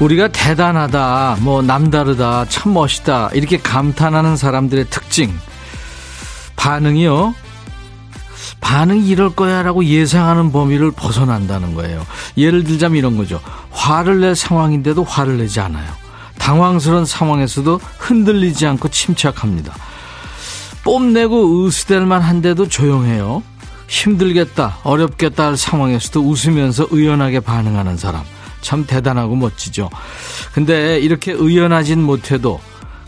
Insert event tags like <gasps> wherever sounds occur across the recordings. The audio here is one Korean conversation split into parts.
우리가 대단하다, 뭐 남다르다, 참 멋있다 이렇게 감탄하는 사람들의 특징 반응이요. 반응이 이럴 거야라고 예상하는 범위를 벗어난다는 거예요. 예를 들자면 이런 거죠. 화를 낼 상황인데도 화를 내지 않아요. 당황스러운 상황에서도 흔들리지 않고 침착합니다. 뽐내고 으스댈만 한데도 조용해요. 힘들겠다, 어렵겠다 할 상황에서도 웃으면서 의연하게 반응하는 사람. 참 대단하고 멋지죠. 근데 이렇게 의연하진 못해도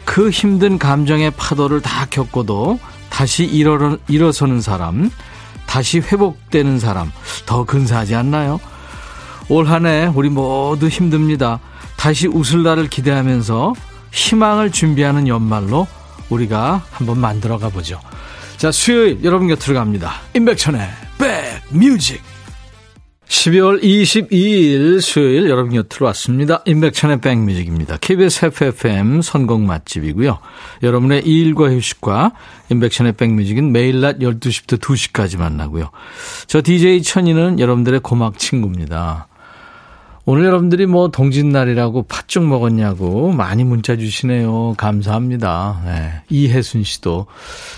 그 힘든 감정의 파도를 다 겪고도 다시 일어, 일어서는 사람, 다시 회복되는 사람, 더 근사하지 않나요? 올 한 해 우리 모두 힘듭니다. 다시 웃을 날을 기대하면서 희망을 준비하는 연말로 우리가 한번 만들어 가보죠. 자, 수요일 여러분 곁으로 갑니다. 임백천의 백뮤직. 12월 22일 수요일 여러분 곁으로 왔습니다. 임백천의 백뮤직입니다. KBS FFM 선곡 맛집이고요. 여러분의 일과 휴식과 임백천의 백뮤직은 매일 낮 12시부터 2시까지 만나고요. 저 DJ 천이는 여러분들의 고막 친구입니다. 오늘 여러분들이 뭐 동짓날이라고 팥죽 먹었냐고 많이 문자 주시네요. 감사합니다. 네. 이혜순 씨도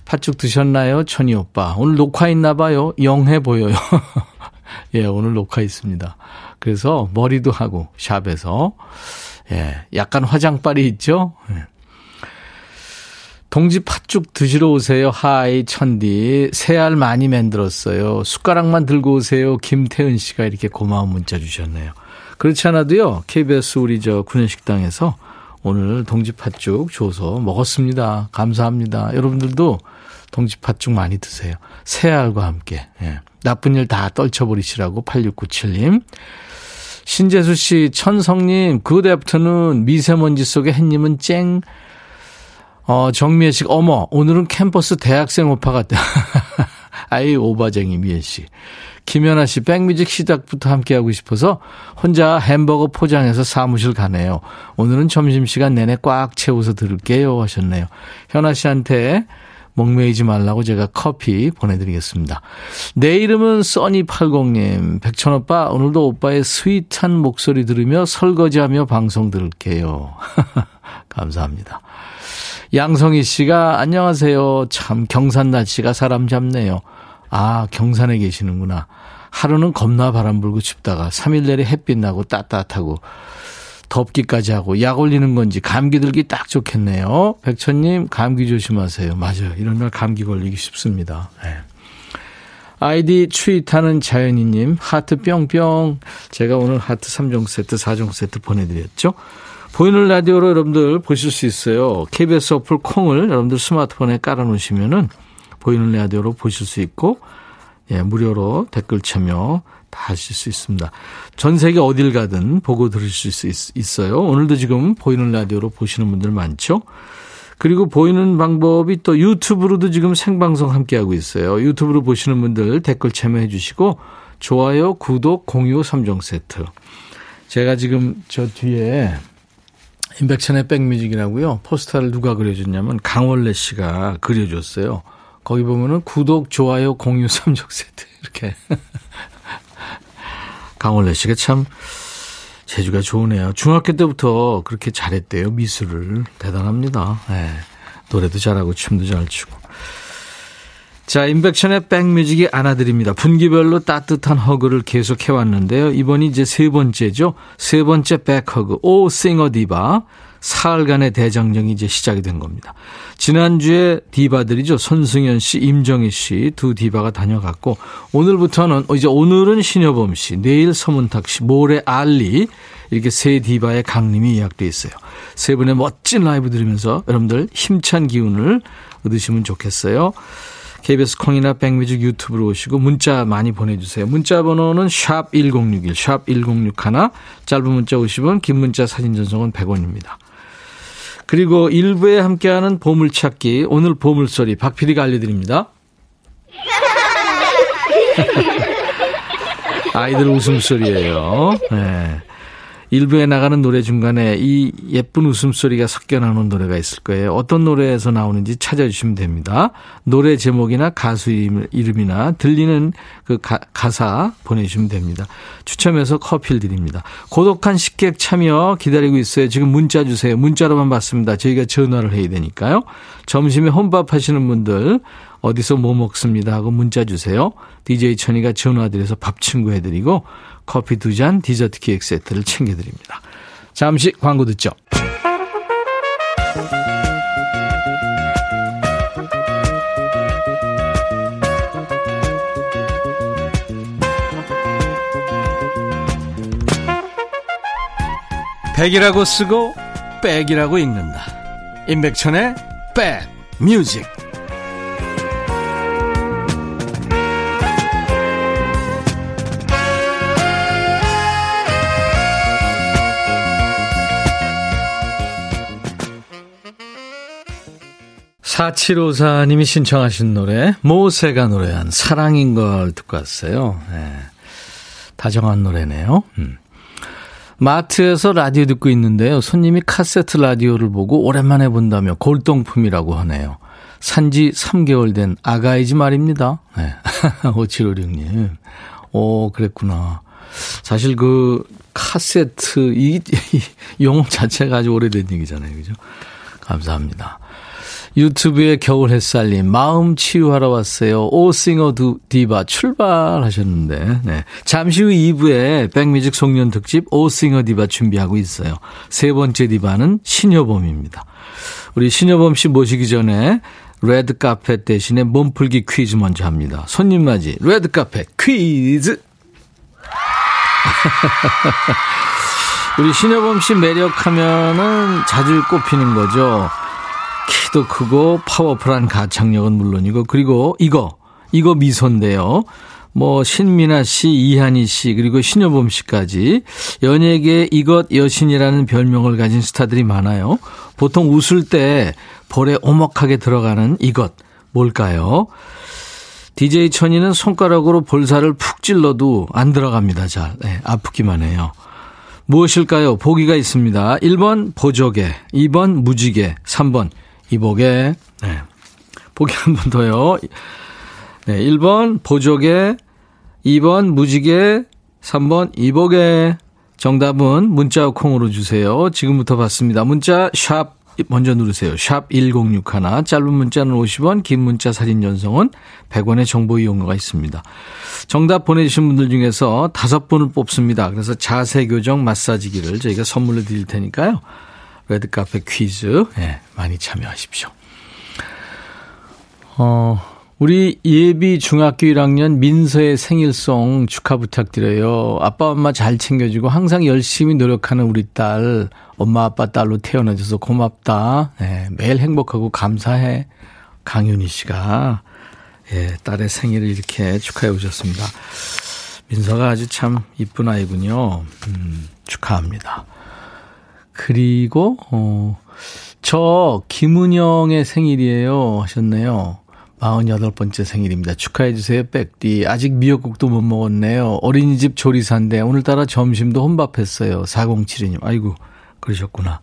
팥죽 드셨나요? 천이 오빠. 오늘 녹화 있나 봐요. 영해 보여요. <laughs> 예, 오늘 녹화 있습니다. 그래서 머리도 하고 샵에서 예, 약간 화장빨이 있죠. 예. 동지 팥죽 드시러 오세요. 하이 천디. 새알 많이 만들었어요. 숟가락만 들고 오세요. 김태은 씨가 이렇게 고마운 문자 주셨네요. 그렇지 않아도요. KBS 우리 저 구내식당에서 오늘 동지 팥죽 줘서 먹었습니다. 감사합니다. 여러분들도 동지 팥죽 많이 드세요. 새알과 함께. 예. 나쁜 일 다 떨쳐버리시라고 8697님. 신재수 씨, 천성님, good afternoon 미세먼지 속에 햇님은 쨍. 어, 정미애 씨, 어머, 오늘은 캠퍼스 대학생 오빠 같다. <laughs> 아이, 오바쟁이 미애 씨. 김연아 씨, 백뮤직 시작부터 함께하고 싶어서 혼자 햄버거 포장해서 사무실 가네요. 오늘은 점심시간 내내 꽉 채워서 들을게요. 하셨네요. 현아 씨한테 목매이지 말라고 제가 커피 보내드리겠습니다. 내 이름은 써니80님. 백천오빠, 오늘도 오빠의 스윗한 목소리 들으며 설거지하며 방송 들을게요. <laughs> 감사합니다. 양성희 씨가 안녕하세요. 참 경산 날씨가 사람 잡네요. 아, 경산에 계시는구나. 하루는 겁나 바람 불고 춥다가 3일 내내 햇빛 나고 따뜻하고 덥기까지 하고 약 올리는 건지 감기 들기 딱 좋겠네요. 백천님 감기 조심하세요. 맞아요. 이런 날 감기 걸리기 쉽습니다. 네. 아이디 추위타는 자연이님 하트 뿅뿅 제가 오늘 하트 3종 세트 4종 세트 보내드렸죠. 보이는 라디오로 여러분들 보실 수 있어요. KBS 어플 콩을 여러분들 스마트폰에 깔아놓으시면은 보이는 라디오로 보실 수 있고 예, 무료로 댓글 참여 다 하실 수 있습니다. 전 세계 어딜 가든 보고 들으실 수 있, 어요 오늘도 지금 보이는 라디오로 보시는 분들 많죠? 그리고 보이는 방법이 또 유튜브로도 지금 생방송 함께하고 있어요. 유튜브로 보시는 분들 댓글 참여해 주시고 좋아요, 구독, 공유 3종 세트. 제가 지금 저 뒤에 임백천의 백뮤직이라고요. 포스터를 누가 그려줬냐면 강원래 씨가 그려줬어요. 거기 보면은 구독, 좋아요, 공유 3종 세트 이렇게 <laughs> 강원래 씨가 참 재주가 좋으네요. 중학교 때부터 그렇게 잘했대요. 미술을. 대단합니다. 네. 노래도 잘하고 춤도 잘 추고. 자, 임백천의 백뮤직이 안아드립니다. 분기별로 따뜻한 허그를 계속 해왔는데요. 이번이 이제 세 번째죠. 세 번째 백허그. 오 싱어 디바. 사흘간의 대장정이 이제 시작이 된 겁니다. 지난주에 디바들이죠. 손승현 씨, 임정희 씨 두 디바가 다녀갔고 오늘부터는 이제 오늘은 신효범 씨, 내일 서문탁 씨, 모레 알리 이렇게 세 디바의 강림이 예약돼 있어요. 세 분의 멋진 라이브 들으면서 여러분들 힘찬 기운을 얻으시면 좋겠어요. KBS 콩이나 백뮤직 유튜브로 오시고 문자 많이 보내주세요. 문자 번호는 샵 1061, 샵 1061, 짧은 문자 50원, 긴 문자 사진 전송은 100원입니다. 그리고 일부에 함께하는 보물찾기 오늘 보물소리 박PD가 알려드립니다. <laughs> 아이들 웃음소리예요. 네. 일부에 나가는 노래 중간에 이 예쁜 웃음소리가 섞여 나오는 노래가 있을 거예요. 어떤 노래에서 나오는지 찾아주시면 됩니다. 노래 제목이나 가수 이름이나 들리는 그 가, 사 보내주시면 됩니다. 추첨해서 커피를 드립니다. 고독한 식객 참여 기다리고 있어요. 지금 문자 주세요. 문자로만 받습니다. 저희가 전화를 해야 되니까요. 점심에 혼밥 하시는 분들 어디서 뭐 먹습니다 하고 문자 주세요. DJ 천이가 전화드려서 밥 친구 해드리고 커피 두 잔, 디저트 케이크 세트를 챙겨드립니다. 잠시 광고 듣죠. 백이라고 쓰고 백이라고 읽는다. 임백천의 백 뮤직. 사칠오사님이 신청하신 노래 모세가 노래한 사랑인 걸 듣고 왔어요. 네. 다정한 노래네요. 음. 마트에서 라디오 듣고 있는데요. 손님이 카세트 라디오를 보고 오랜만에 본다며 골동품이라고 하네요. 산지 3개월 된 아가이지 말입니다. <laughs> 네. 5756님. 오, 그랬구나. 사실 그 카세트, 이, 이 용어 자체가 아주 오래된 얘기잖아요. 그죠? 감사합니다. 유튜브에 겨울 햇살님, 마음 치유하러 왔어요. 오싱어 디바 출발하셨는데, 네. 잠시 후 2부에 백뮤직 송년 특집 오싱어 디바 준비하고 있어요. 세 번째 디바는 신효범입니다. 우리 신효범 씨 모시기 전에 레드 카펫 대신에 몸풀기 퀴즈 먼저 합니다. 손님 맞이 레드 카펫 퀴즈. <laughs> 우리 신효범 씨 매력하면은 자주 꼽히는 거죠. 키도 크고 파워풀한 가창력은 물론이고 그리고 이거 이거 미소인데요. 뭐 신민아 씨, 이한희 씨 그리고 신여범 씨까지 연예계 이것 여신이라는 별명을 가진 스타들이 많아요. 보통 웃을 때 볼에 오목하게 들어가는 이것 뭘까요? DJ 천이는 손가락으로 볼살을 푹 찔러도 안 들어갑니다. 잘. 네, 아프기만 해요. 무엇일까요? 보기가 있습니다. 1번 보조개, 2번 무지개, 3번 이복에, 네. 보기 한 번 더요. 네, 1번 보조개, 2번 무지개, 3번 이복에. 정답은 문자 콩으로 주세요. 지금부터 받습니다. 문자 샵 먼저 누르세요. 샵 1061. 짧은 문자는 50원, 긴 문자 사진 전송은 100원의 정보 이용료가 있습니다. 정답 보내주신 분들 중에서 다섯 분을 뽑습니다. 그래서 자세 교정 마사지기를 저희가 선물로 드릴 테니까요. 레드카페 퀴즈 네, 많이 참여하십시오. 어, 우리 예비 중학교 1학년 민서의 생일송 축하 부탁드려요. 아빠 엄마 잘 챙겨주고 항상 열심히 노력하는 우리 딸 엄마 아빠 딸로 태어나줘서 고맙다. 네, 매일 행복하고 감사해. 강윤희 씨가 예, 딸의 생일을 이렇게 축하해 오셨습니다. 민서가 아주 참 이쁜 아이군요. 음, 축하합니다. 그리고, 어, 저 김은영의 생일이에요 하셨네요. 48번째 생일입니다. 축하해주세요, 백디. 아직 미역국도 못 먹었네요. 어린이집 조리사인데 오늘따라 점심도 혼밥했어요. 4072님. 아이고, 그러셨구나.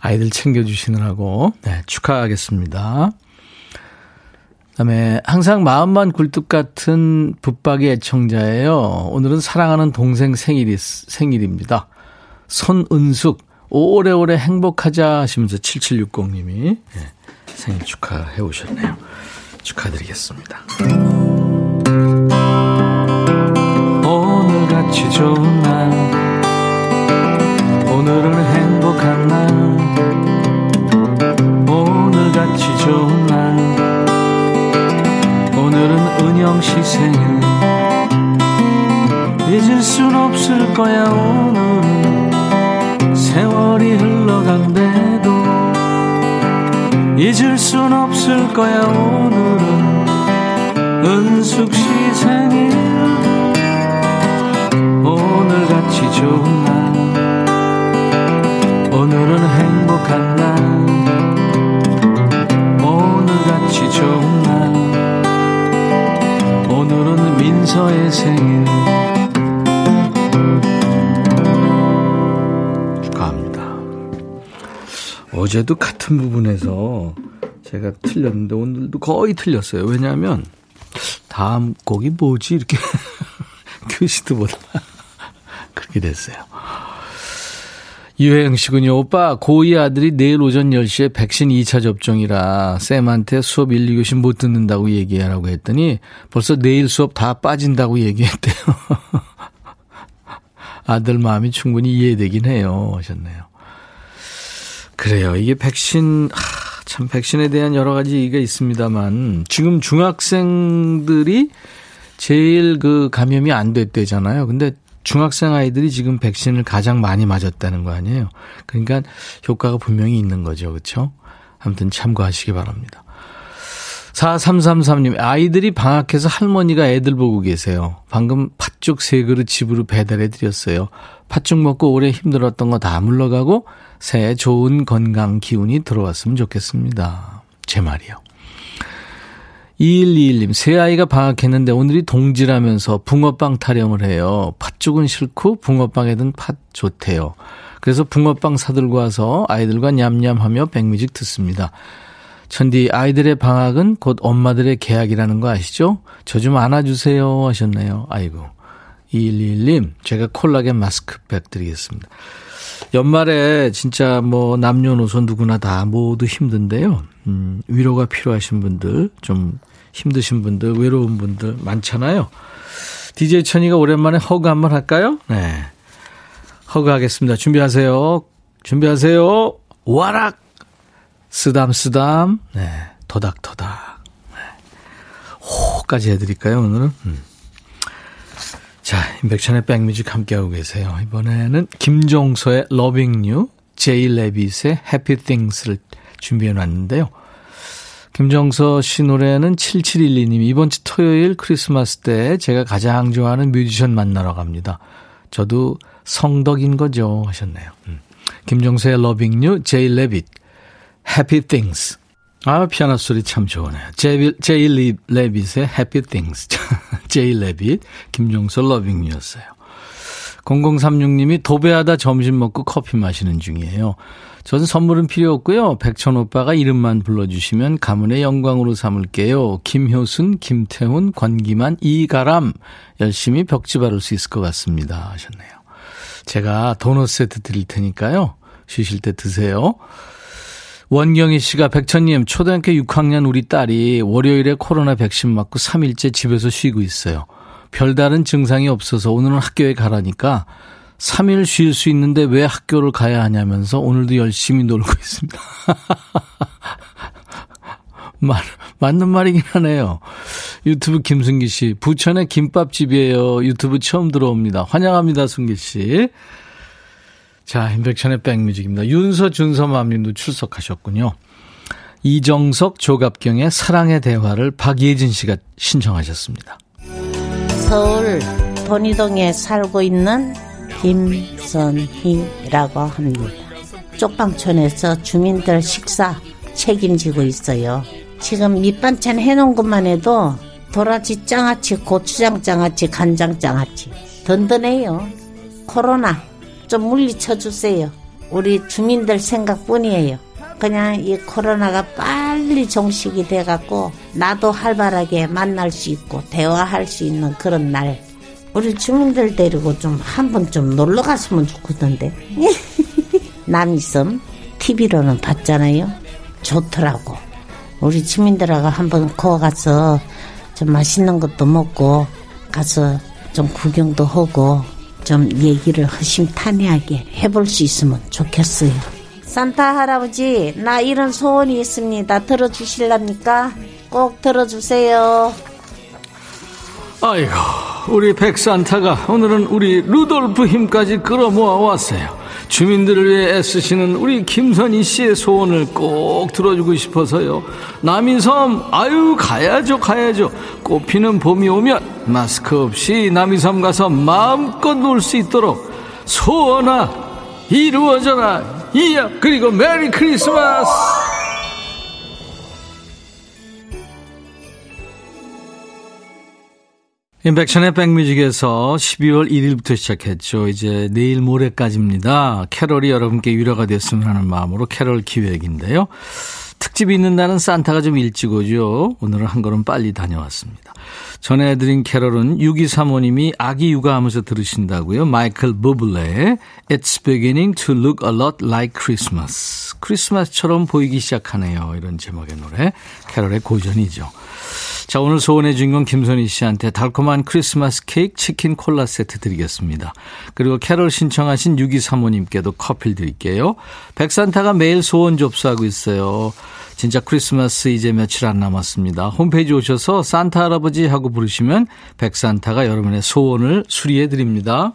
아이들 챙겨주시느라고. 네, 축하하겠습니다. 그 다음에 항상 마음만 굴뚝 같은 붙박이 애청자예요. 오늘은 사랑하는 동생 생일이 생일입니다. 손은숙 오래오래 행복하자 하시면서 7760님이 네, 생일 축하해 오셨네요. 축하드리겠습니다. 오늘같이 좋은 날 오늘은 행복한 날 오늘같이 좋은 날 오늘은 은영 씨 생일 잊을 순 없을 거야 오늘은 세월이 흘러간대도 잊을 순 없을 거야 오늘은. 은숙 씨 생일. 오늘같이 좋은 날. 오늘은 행복한 날. 오늘같이 좋은 날. 오늘은 민서의 생일. 어제도 같은 부분에서 제가 틀렸는데 오늘도 거의 틀렸어요. 왜냐하면 다음 곡이 뭐지 이렇게 <laughs> 큐시트보다 <laughs> 그렇게 됐어요. 유혜영 씨군요. 오빠, 고2 아들이 내일 오전 10시에 백신 2차 접종이라 쌤한테 수업 1, 2교시 못 듣는다고 얘기하라고 했더니 벌써 내일 수업 다 빠진다고 얘기했대요. <laughs> 아들 마음이 충분히 이해되긴 해요. 하셨네요. 그래요. 이게 백신, 하, 참 백신에 대한 여러 가지 얘기가 있습니다만 지금 중학생들이 제일 그 감염이 안 됐대잖아요. 근데 중학생 아이들이 지금 백신을 가장 많이 맞았다는 거 아니에요. 그러니까 효과가 분명히 있는 거죠. 그렇죠? 아무튼 참고하시기 바랍니다. 4333님, 아이들이 방학해서 할머니가 애들 보고 계세요. 방금 팥죽 세 그릇 집으로 배달해 드렸어요. 팥죽 먹고 오래 힘들었던 거 다 물러가고 새해 좋은 건강 기운이 들어왔으면 좋겠습니다. 제 말이요. 2121님, 새 아이가 방학했는데 오늘이 동지라면서 붕어빵 타령을 해요. 팥죽은 싫고 붕어빵에든 팥 좋대요. 그래서 붕어빵 사들고 와서 아이들과 냠냠하며 백뮤직 듣습니다. 천디, 아이들의 방학은 곧 엄마들의 계약이라는 거 아시죠? 저 좀 안아주세요 하셨네요. 아이고. 2121님, 제가 콜라겐 마스크팩 드리겠습니다. 연말에 진짜 뭐 남녀노소 누구나 다 모두 힘든데요. 음, 위로가 필요하신 분들, 좀 힘드신 분들, 외로운 분들 많잖아요. DJ 천이가 오랜만에 허그 한번 할까요? 네. 허그 하겠습니다. 준비하세요. 준비하세요. 와락! 쓰담쓰담. 네. 토닥토닥. 네. 호까지 해드릴까요, 오늘은? 음. 자, 인백션의 백뮤직 함께하고 계세요. 이번에는 김종서의 Loving You, 제이 레빗의 Happy Things를 준비해 놨는데요. 김정서 씨 노래는 7712님, 이번 주 토요일 크리스마스 때 제가 가장 좋아하는 뮤지션 만나러 갑니다. 저도 성덕인 거죠. 하셨네요. 음. 김정서의 Loving You, 제이 레빗, Happy Things. 아, 피아노 소리 참 좋으네요. 제이, 제이 레빗의 Happy Things. <laughs> 제이 레빗, 김종서 You였어요. 0036님이 도배하다 점심 먹고 커피 마시는 중이에요. 저는 선물은 필요 없고요. 백천 오빠가 이름만 불러주시면 가문의 영광으로 삼을게요. 김효순, 김태훈, 권기만, 이가람 열심히 벽지 바를 수 있을 것 같습니다. 하셨네요. 제가 도넛 세트 드릴 테니까요. 쉬실 때 드세요. 원경희 씨가 백천님 초등학교 6학년 우리 딸이 월요일에 코로나 백신 맞고 3일째 집에서 쉬고 있어요. 별다른 증상이 없어서 오늘은 학교에 가라니까 3일 쉴 수 있는데 왜 학교를 가야 하냐면서 오늘도 열심히 놀고 있습니다. <laughs> 말, 맞는 말이긴 하네요. 유튜브 김승기 씨, 부천의 김밥집이에요. 유튜브 처음 들어옵니다. 환영합니다, 승기 씨. 자, 인백션의 백뮤직입니다. 윤서, 준서 맘님도 출석하셨군요. 이정석, 조갑경의 사랑의 대화를 박예진 씨가 신청하셨습니다. 서울 돈이동에 살고 있는 김선희라고 합니다. 쪽방촌에서 주민들 식사 책임지고 있어요. 지금 밑반찬 해놓은 것만 해도 도라지 장아찌, 고추장 장아찌, 간장 장아찌 든든해요. 코로나 좀 물리쳐 주세요. 우리 주민들 생각뿐이에요. 그냥 이 코로나가 빨리 종식이 돼갖고 나도 활발하게 만날 수 있고 대화할 수 있는 그런 날 우리 주민들 데리고 좀 한 번 좀 놀러 갔으면 좋겠던데. <laughs> 남이섬 TV로는 봤잖아요. 좋더라고. 우리 주민들하고 한번 거 가서 좀 맛있는 것도 먹고 가서 좀 구경도 하고 좀 얘기를 허심탄회하게 해볼 수 있으면 좋겠어요. 산타 할아버지, 나 이런 소원이 있습니다. 들어주실랍니까? 꼭 들어주세요. 아이고, 우리 백산타가 오늘은 우리 루돌프 힘까지 끌어모아 왔어요. 주민들을 위해 애쓰시는 우리 김선희 씨의 소원을 꼭 들어주고 싶어서요. 남이섬, 아유, 가야죠, 가야죠. 꽃피는 봄이 오면 마스크 없이 남이섬 가서 마음껏 놀 수 있도록 소원아, 이루어져라. 이야, 그리고 Merry Christmas! 임백천의 백뮤직에서 12월 1일부터 시작했죠. 이제 내일 모레까지입니다. 캐럴이 여러분께 위로가 됐으면 하는 마음으로 캐럴 기획인데요. 특집이 있는 날은 산타가 좀 일찍 오죠. 오늘은 한 걸음 빨리 다녀왔습니다. 전해드린 캐럴은 6235님이 아기 육아하면서 들으신다고요. 마이클 부블레의 It's beginning to look a lot like Christmas. 크리스마스처럼 보이기 시작하네요. 이런 제목의 노래. 캐럴의 고전이죠. 자, 오늘 소원해 주신 건 김선희 씨한테 달콤한 크리스마스 케이크 치킨 콜라 세트 드리겠습니다. 그리고 캐롤 신청하신 6235님께도 커피를 드릴게요. 백산타가 매일 소원 접수하고 있어요. 진짜 크리스마스 이제 며칠 안 남았습니다. 홈페이지 오셔서 산타 할아버지 하고 부르시면 백산타가 여러분의 소원을 수리해 드립니다.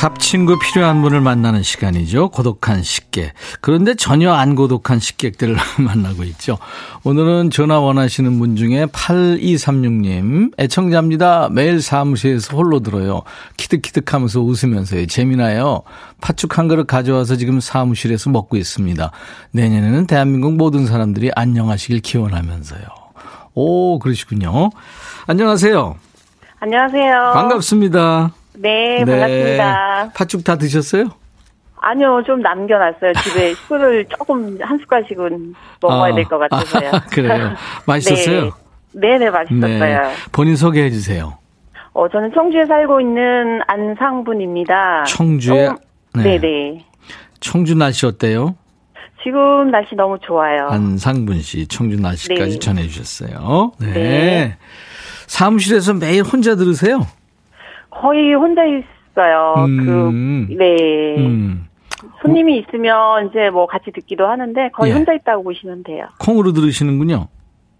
밥 친구 필요한 분을 만나는 시간이죠. 고독한 식객. 그런데 전혀 안 고독한 식객들을 <laughs> 만나고 있죠. 오늘은 전화 원하시는 분 중에 8236님. 애청자입니다. 매일 사무실에서 홀로 들어요. 키득키득 하면서 웃으면서요. 재미나요. 팥죽 한 그릇 가져와서 지금 사무실에서 먹고 있습니다. 내년에는 대한민국 모든 사람들이 안녕하시길 기원하면서요. 오, 그러시군요. 안녕하세요. 안녕하세요. 반갑습니다. 네, 반갑습니다. 네. 팥죽 다 드셨어요? 아니요, 좀 남겨놨어요. 집에 <laughs> 술을 조금 한 숟갈씩은 먹어야 아, 될 것 같아서요. 아, 그래요. <laughs> 맛있었어요? 네, 네, 맛있었어요. 네. 본인 소개해 주세요. 어, 저는 청주에 살고 있는 안상분입니다. 청주에? 어, 네, 네. 청주 날씨 어때요? 지금 날씨 너무 좋아요. 안상분 씨, 청주 날씨까지 네. 전해 주셨어요. 네. 네. 사무실에서 매일 혼자 들으세요? 거의 혼자 있어요. 음. 그, 네. 음. 손님이 있으면 이제 뭐 같이 듣기도 하는데 거의 예. 혼자 있다고 보시면 돼요. 콩으로 들으시는군요.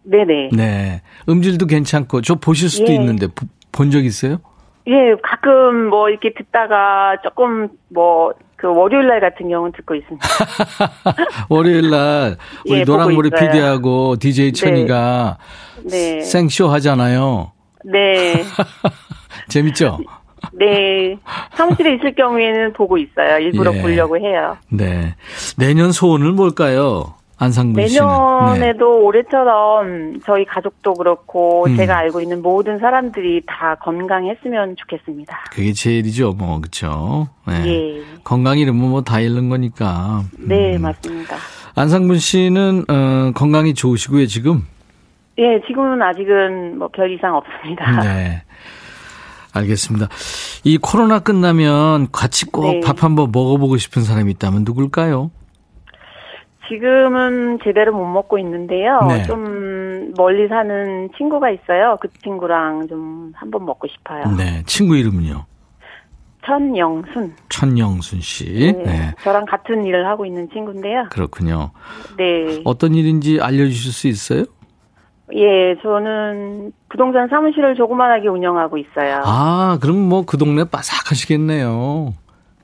네네. 네. 음질도 괜찮고 저 보실 수도 예. 있는데 본 적 있어요? 예, 가끔 뭐 이렇게 듣다가 조금 뭐 그 월요일 날 같은 경우는 듣고 있습니다. <laughs> 월요일 날 우리 예, 노랑머리 PD하고 DJ 천이가 네. 네. 생쇼 하잖아요. 네. <laughs> 재밌죠? 네. 사무실에 있을 경우에는 보고 있어요. 일부러 예. 보려고 해요. 네. 내년 소원을 뭘까요? 안상문 씨는. 내년에도 네. 올해처럼 저희 가족도 그렇고 음. 제가 알고 있는 모든 사람들이 다 건강했으면 좋겠습니다. 그게 제일이죠, 뭐 그렇죠. 네. 예. 건강 이름은 뭐 다 잃는 거니까. 네, 음. 맞습니다. 안상문 씨는 어, 건강이 좋으시고요, 지금. 예, 지금은 아직은 뭐 별 이상 없습니다. 네. 알겠습니다. 이 코로나 끝나면 같이 꼭밥 네. 한번 먹어보고 싶은 사람이 있다면 누굴까요? 지금은 제대로 못 먹고 있는데요. 네. 좀 멀리 사는 친구가 있어요. 그 친구랑 좀 한번 먹고 싶어요. 네. 친구 이름은요? 천영순. 천영순 씨. 네. 네. 저랑 같은 일을 하고 있는 친구인데요. 그렇군요. 네. 어떤 일인지 알려주실 수 있어요? 예, 저는 부동산 사무실을 조그만하게 운영하고 있어요. 아, 그럼 뭐 그 동네 빠삭하시겠네요.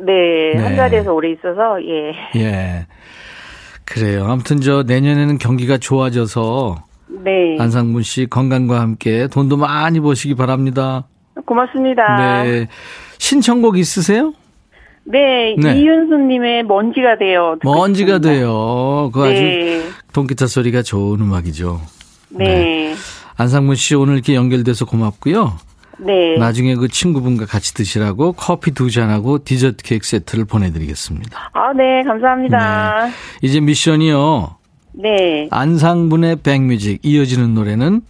네, 네, 한 자리에서 오래 있어서, 예. 예. 그래요. 아무튼 저 내년에는 경기가 좋아져서. 네. 안상문 씨 건강과 함께 돈도 많이 버시기 바랍니다. 고맙습니다. 네. 신청곡 있으세요? 네, 네. 이윤수님의 먼지가 돼요. 먼지가 돼요. 그 네. 아주 동기타 소리가 좋은 음악이죠. 네. 네. 안상문 씨 오늘 이렇게 연결돼서 고맙고요. 네. 나중에 그 친구분과 같이 드시라고 커피 두 잔하고 디저트 케이크 세트를 보내드리겠습니다. 아, 네, 감사합니다. 네. 이제 미션이요. 네. 안상분의 백뮤직 이어지는 노래는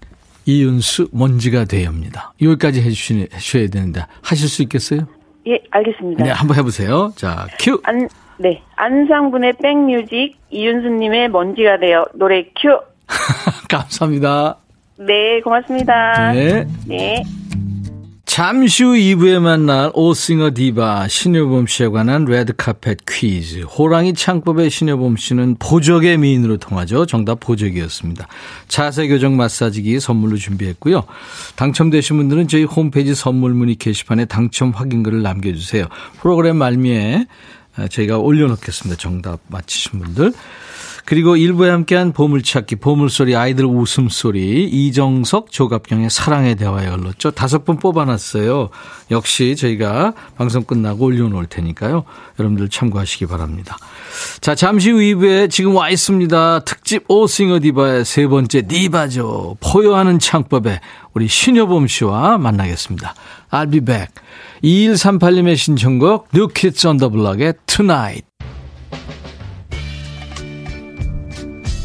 이윤수 먼지가 되옵니다. 여기까지 해주셔야 되는데 하실 수 있겠어요? 예, 알겠습니다. 네, 한번 해보세요. 자, 큐. 안, 네. 안상분의 백뮤직 이윤수님의 먼지가 되어 노래 큐. <laughs> 감사합니다. 네, 고맙습니다. 네. 네. 잠시 후 2부에 만날 오싱어 디바 신효범 씨에 관한 레드카펫 퀴즈. 호랑이 창법의 신효범 씨는 보조개 미인으로 통하죠. 정답 보조개였습니다. 자세 교정 마사지기 선물로 준비했고요. 당첨되신 분들은 저희 홈페이지 선물 문의 게시판에 당첨 확인글을 남겨주세요. 프로그램 말미에 저희가 올려놓겠습니다. 정답 맞히신 분들. 그리고 일부에 함께한 보물찾기, 보물소리, 아이들 웃음소리, 이정석, 조갑경의 사랑의 대화에 흘렀죠. 다섯 분 뽑아놨어요. 역시 저희가 방송 끝나고 올려놓을 테니까요. 여러분들 참고하시기 바랍니다. 자, 잠시 후 2부에 지금 와 있습니다. 특집 오싱어 디바의 세 번째 디바죠. 포효하는 창법에 우리 신여범 씨와 만나겠습니다. I'll be back. 2138님의 신청곡 New Kids on the Block의 Tonight.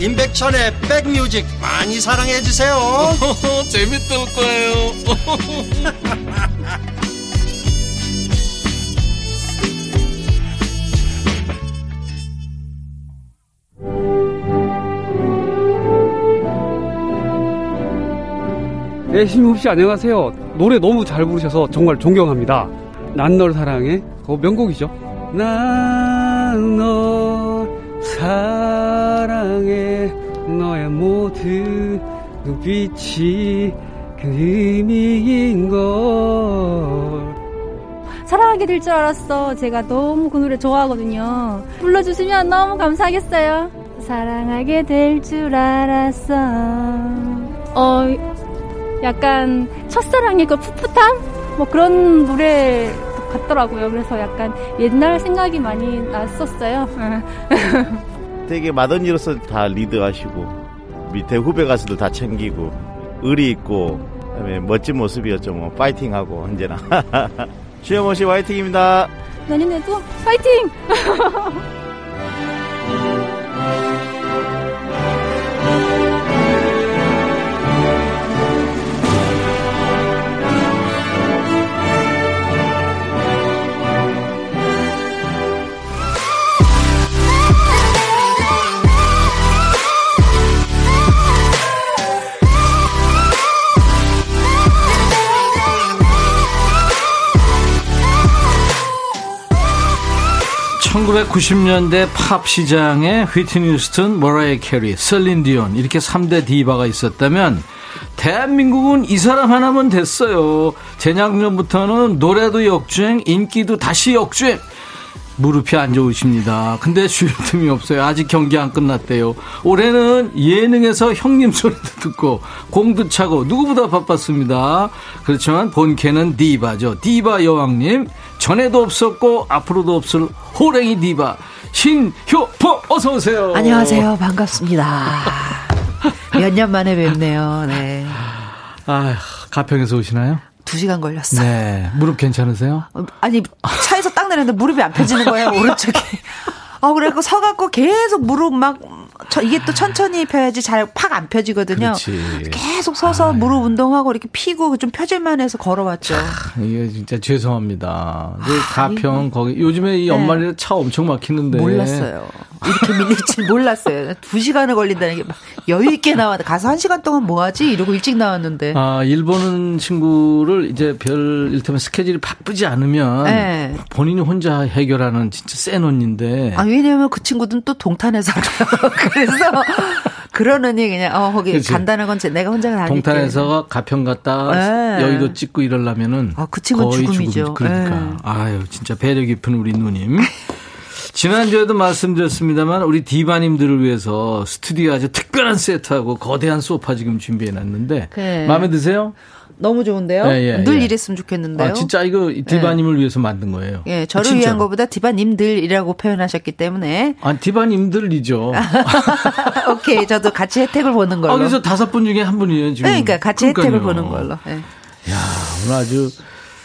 임백천의 백뮤직 많이 사랑해 주세요. <laughs> 재밌을 거예요. <laughs> 네, 심호흡 씨 안녕하세요. 노래 너무 잘 부르셔서 정말 존경합니다. 난 널 사랑해. 그거 명곡이죠. 난 널 사랑해 너의 모든 눈빛이 그 의미인 걸. 사랑하게 될 줄 알았어. 제가 너무 그 노래 좋아하거든요. 불러주시면 너무 감사하겠어요. 사랑하게 될 줄 알았어. 어 약간 첫사랑의 그 풋풋함? 뭐 그런 노래 같더라고요. 그래서 약간 옛날 생각이 많이 났었어요. <laughs> 되게 맏언니로서 다 리드하시고 밑에 후배 가수들 다 챙기고 의리 있고 그다음에 멋진 모습이었죠. 뭐 파이팅하고 언제나 <laughs> 주영호 씨 화이팅입니다. 내년에도 파이팅! <laughs> (1990년대) 팝 시장에 휘트니 휴스턴, 머라이어 캐리, 셀린 디온 이렇게 3대 디바가 있었다면 대한민국은 이 사람 하나면 됐어요. 재작년부터는 노래도 역주행, 인기도 다시 역주행. 무릎이 안 좋으십니다. 근데 쉴 틈이 없어요. 아직 경기 안 끝났대요. 올해는 예능에서 형님 소리도 듣고 공도 차고 누구보다 바빴습니다. 그렇지만 본캐는 디바죠. 디바 여왕님. 전에도 없었고 앞으로도 없을 호랭이 디바 신효포 어서 오세요. 안녕하세요. 반갑습니다. 몇 년 만에 뵙네요. 네. 아, 가평에서 오시나요? 두 시간 걸렸어요. 네. 무릎 괜찮으세요? 어, 아니, 차에서 딱 내렸는데 무릎이 안 펴지는 거예요, 오른쪽에. 아, 그래갖고 서갖고 계속 무릎 막, 저, 이게 또 천천히 펴야지 잘 팍 안 펴지거든요. 그렇지. 계속 서서 아유. 무릎 운동하고 이렇게 피고 좀 펴질만 해서 걸어왔죠. 이게 진짜 죄송합니다. 그 아, 가평, 거기, 요즘에 이 연말에 네. 차 엄청 막히는데. 몰랐어요. 이렇게 밀릴 줄 몰랐어요. 두 시간을 걸린다는 게 막 여유 있게 나와. 가서 한 시간 동안 뭐 하지? 이러고 일찍 나왔는데. 아, 일본은 친구를 이제 별, 일테면 스케줄이 바쁘지 않으면. 네. 본인이 혼자 해결하는 진짜 센 언니인데. 아, 왜냐면 그 친구들은 또 동탄에 살아요. <laughs> 그래서 그러느니 그냥 어 거기 그치. 간단한 건 내가 혼자 다닐게. 동탄에서 가평 갔다 네. 여의도 찍고 이러려면은 아, 그 친구 죽음이죠. 죽음. 그러니까 네. 아유 진짜 배려 깊은 우리 누님. <laughs> 지난주에도 말씀드렸습니다만 우리 디바님들을 위해서 스튜디오 아주 특별한 세트하고 거대한 소파 지금 준비해 놨는데 네. 마음에 드세요? 너무 좋은데요. 예, 예, 늘 예. 이랬으면 좋겠는데요. 아, 진짜 이거 디바님을 예. 위해서 만든 거예요. 예, 저를 아, 위한 것보다 디바님들이라고 표현하셨기 때문에. 아, 디바님들이죠. <laughs> 오케이, 저도 같이 혜택을 보는 걸로. 아, 그래서 다섯 분 중에 한 분이에요 지금. 네, 그러니까 같이 그러니까요. 혜택을 보는 걸로. 예. 야, 오늘 아주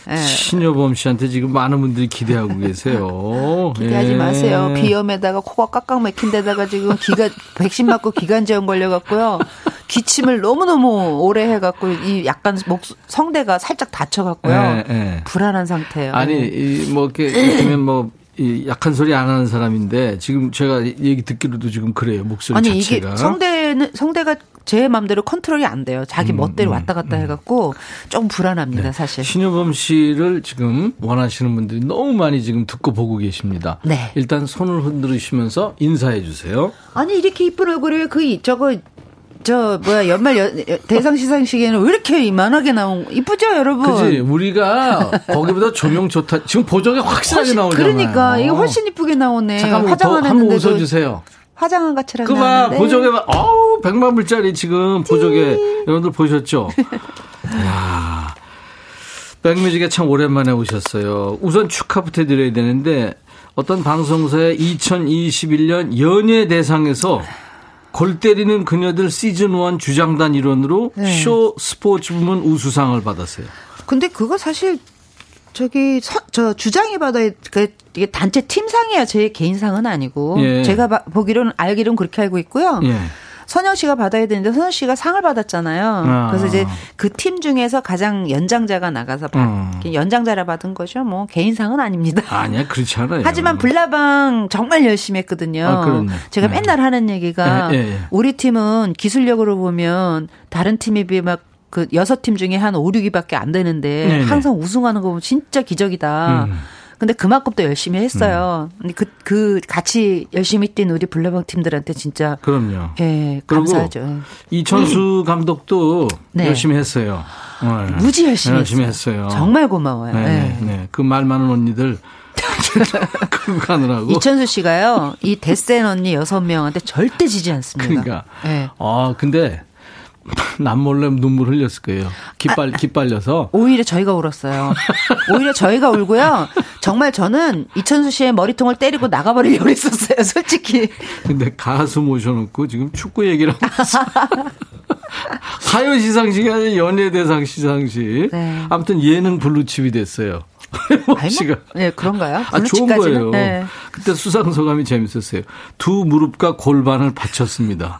예. 신여범 씨한테 지금 많은 분들이 기대하고 계세요. <laughs> 기대하지 예. 마세요. 비염에다가 코가 깍깍 막힌 데다가 지금 기가 백신 맞고 기관지염 걸려갖고요. 기침을 너무너무 오래 해갖고 이 약간 목 성대가 살짝 다쳐갖고요. 예, 예. 불안한 상태예요. 아니 이뭐 이렇게 그러면 뭐. 이 약한 소리 안 하는 사람인데 지금 제가 얘기 듣기로도 지금 그래요 목소리 아니 자체가. 이게 성대는 성대가 제 마음대로 컨트롤이 안 돼요. 자기 음, 멋대로 음, 왔다 갔다 음. 해갖고 좀 불안합니다, 네. 사실. 신효범 씨를 지금 원하시는 분들이 너무 많이 지금 듣고 보고 계십니다. 네. 일단 손을 흔들으시면서 인사해 주세요. 아니 이렇게 이쁜 얼굴을 그 저거 저 뭐야 연말 여, 대상 시상식에는 왜 이렇게 이만하게 나온 이쁘죠 여러분? 그지 우리가 거기보다 조명 좋다. 지금 보정에 확실하게 나오잖아요. 그러니까 이게 훨씬 이쁘게 나오네. 잠깐만 화장 한번 웃어주세요. 화장한 것처럼 그봐 보조개 어우 백만 불짜리 지금 보조개 여러분들 보셨죠? <laughs> 야 백뮤직에 참 오랜만에 오셨어요. 우선 축하부터 드려야 되는데 어떤 방송사의 2021년 연예 대상에서 골 때리는 그녀들 시즌 1 주장단 일원으로 네. 쇼 스포츠 부문 우수상을 받았어요. 근데 그거 사실 저기 서, 저 주장이 받아야 그 이게 단체 팀상이야 제 개인상은 아니고 예. 제가 바, 보기로는 알기로는 그렇게 알고 있고요. 예. 선영 씨가 받아야 되는데 선영 씨가 상을 받았잖아요. 아. 그래서 이제 그 팀 중에서 가장 연장자가 나가서 음. 연장자라 받은 거죠. 뭐 개인상은 아닙니다. 아니야 그렇지 않아요. 하지만 블라방 정말 열심히 했거든요. 아, 제가 네. 맨날 하는 얘기가 네, 네, 우리 팀은 기술력으로 보면 다른 팀에 비해 막그 여섯 팀 중에 한 5, 6위밖에 안 되는데 네네. 항상 우승하는 거 보면 진짜 기적이다. 음. 근데 그만큼 또 열심히 했어요. 음. 그, 그 같이 열심히 뛴 우리 블레방 팀들한테 진짜. 그럼요. 예, 감사하죠. 이천수 감독도 네. 열심히 했어요. 네. 무지 열심히, 열심히 했어요. 정말 고마워요. 네, 네. 네. 그 말 많은 언니들 <laughs> 가느라고. 이천수 씨가요, 이 데센 언니 여섯 명한테 절대 지지 않습니다. 그러니까. 네. 아, 근데 <laughs> 남몰래 눈물 흘렸을 거예요. 기빨, 아, 기빨려서. 오히려 저희가 울었어요. 오히려 저희가 울고요. 정말 저는 이천수 씨의 머리통을 때리고 나가버리려고 했었어요, 솔직히. 근데 가수 모셔놓고 지금 축구 얘기를 하고 있어요. <laughs> 가요 시상식이 아니라 연예대상 시상식. 네. 아무튼 예능 블루칩이 됐어요. <laughs> 씨가. 네, 그런가요? 아, 좋은 거예요. 네. 그때 수상 소감이 재밌었어요. 두 무릎과 골반을 받쳤습니다.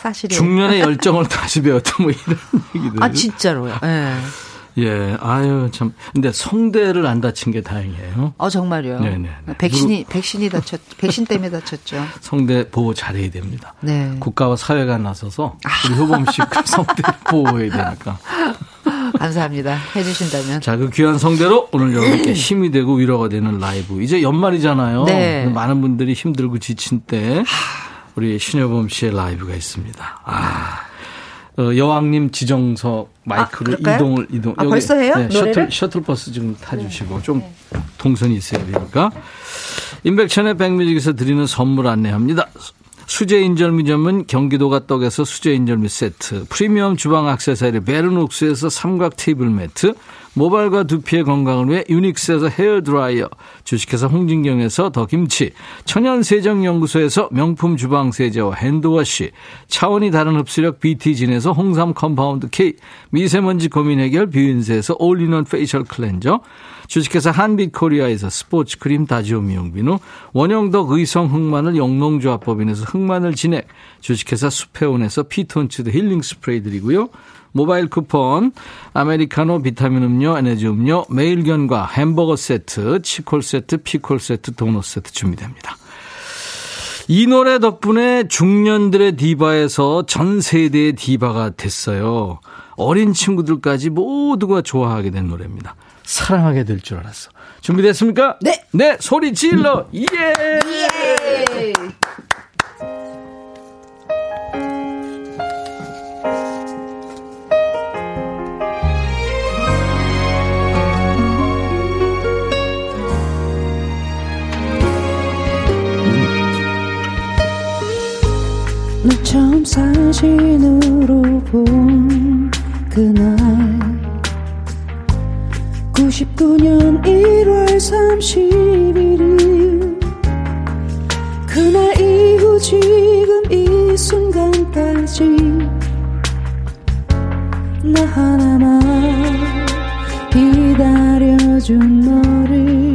사실은. 중년의 열정을 다시 배웠다 뭐 이런 얘기들. 아 진짜로요. 예. 예, 아유 참. 근데 성대를 안 다친 게 다행이에요. 어 정말요. 네네. 백신이 백신이 다쳤 백신 때문에 다쳤죠. <laughs> 성대 보호 잘해야 됩니다. 네. 국가와 사회가 나서서 우리 효범 씨그 <laughs> 성대 보호해야 되니까. 감사합니다. 해주신다면. 자, 그 귀한 성대로 오늘 여러분께 <laughs> 힘이 되고 위로가 되는 라이브. 이제 연말이잖아요. 네. 많은 분들이 힘들고 지친 때. 우리 신효범 씨의 라이브가 있습니다. 아. 어, 여왕님 지정석 마이크로 아, 이동을 이동. 아, 여기, 벌써 해요? 네, 셔틀 셔틀버스 지금 타주시고 네. 좀 동선이 있어야 되니까. 임백천의 백뮤직에서 드리는 선물 안내합니다. 수제 인절미점은 경기도가 떡에서 수제 인절미 세트, 프리미엄 주방 악세사리 베르녹스에서 삼각 테이블 매트, 모발과 두피의 건강을 위해 유닉스에서 헤어드라이어, 주식회사 홍진경에서 더김치, 천연세정연구소에서 명품 주방세제와 핸드워시, 차원이 다른 흡수력 BT진에서 홍삼 컴파운드 K, 미세먼지 고민 해결 뷰인세에서 올리원 페이셜 클렌저, 주식회사 한빛코리아에서 스포츠 크림 다지오 미용비누, 원형덕 의성 흑마늘 영농조합법인에서 흑마늘 진액, 주식회사 수페온에서 피톤치드 힐링 스프레이 드리고요. 모바일 쿠폰, 아메리카노 비타민 음료, 에너지 음료, 매일견과 햄버거 세트, 치콜 세트, 피콜 세트, 도넛 세트 준비됩니다. 이 노래 덕분에 중년들의 디바에서 전 세대의 디바가 됐어요. 어린 친구들까지 모두가 좋아하게 된 노래입니다. 사랑하게 될 줄 알았어. 준비됐습니까? 네. 네, 소리 질러. 예. 예. 너 처음 사진으로 본 그날 99년 1월 31일 그날 이후 지금 이 순간까지 나 하나만 기다려 지켜준 너를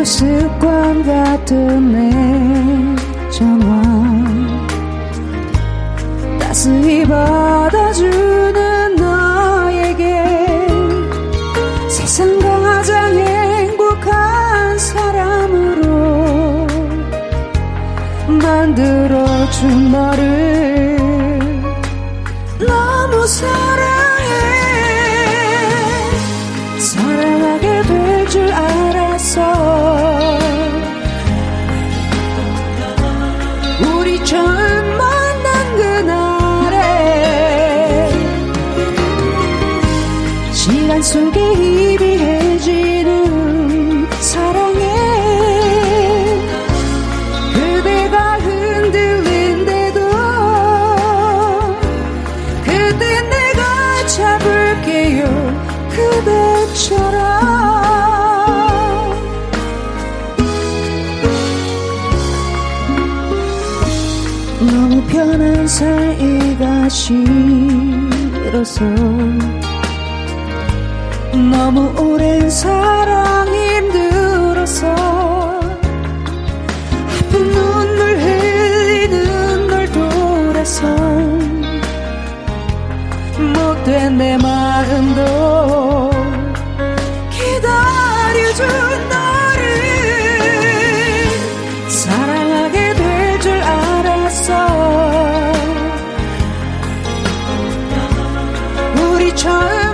오늘도 습관 같은 내 전화 따스히 받아주는 너에게 세상 가장 행복한 사람으로 만들어준 너를 사 우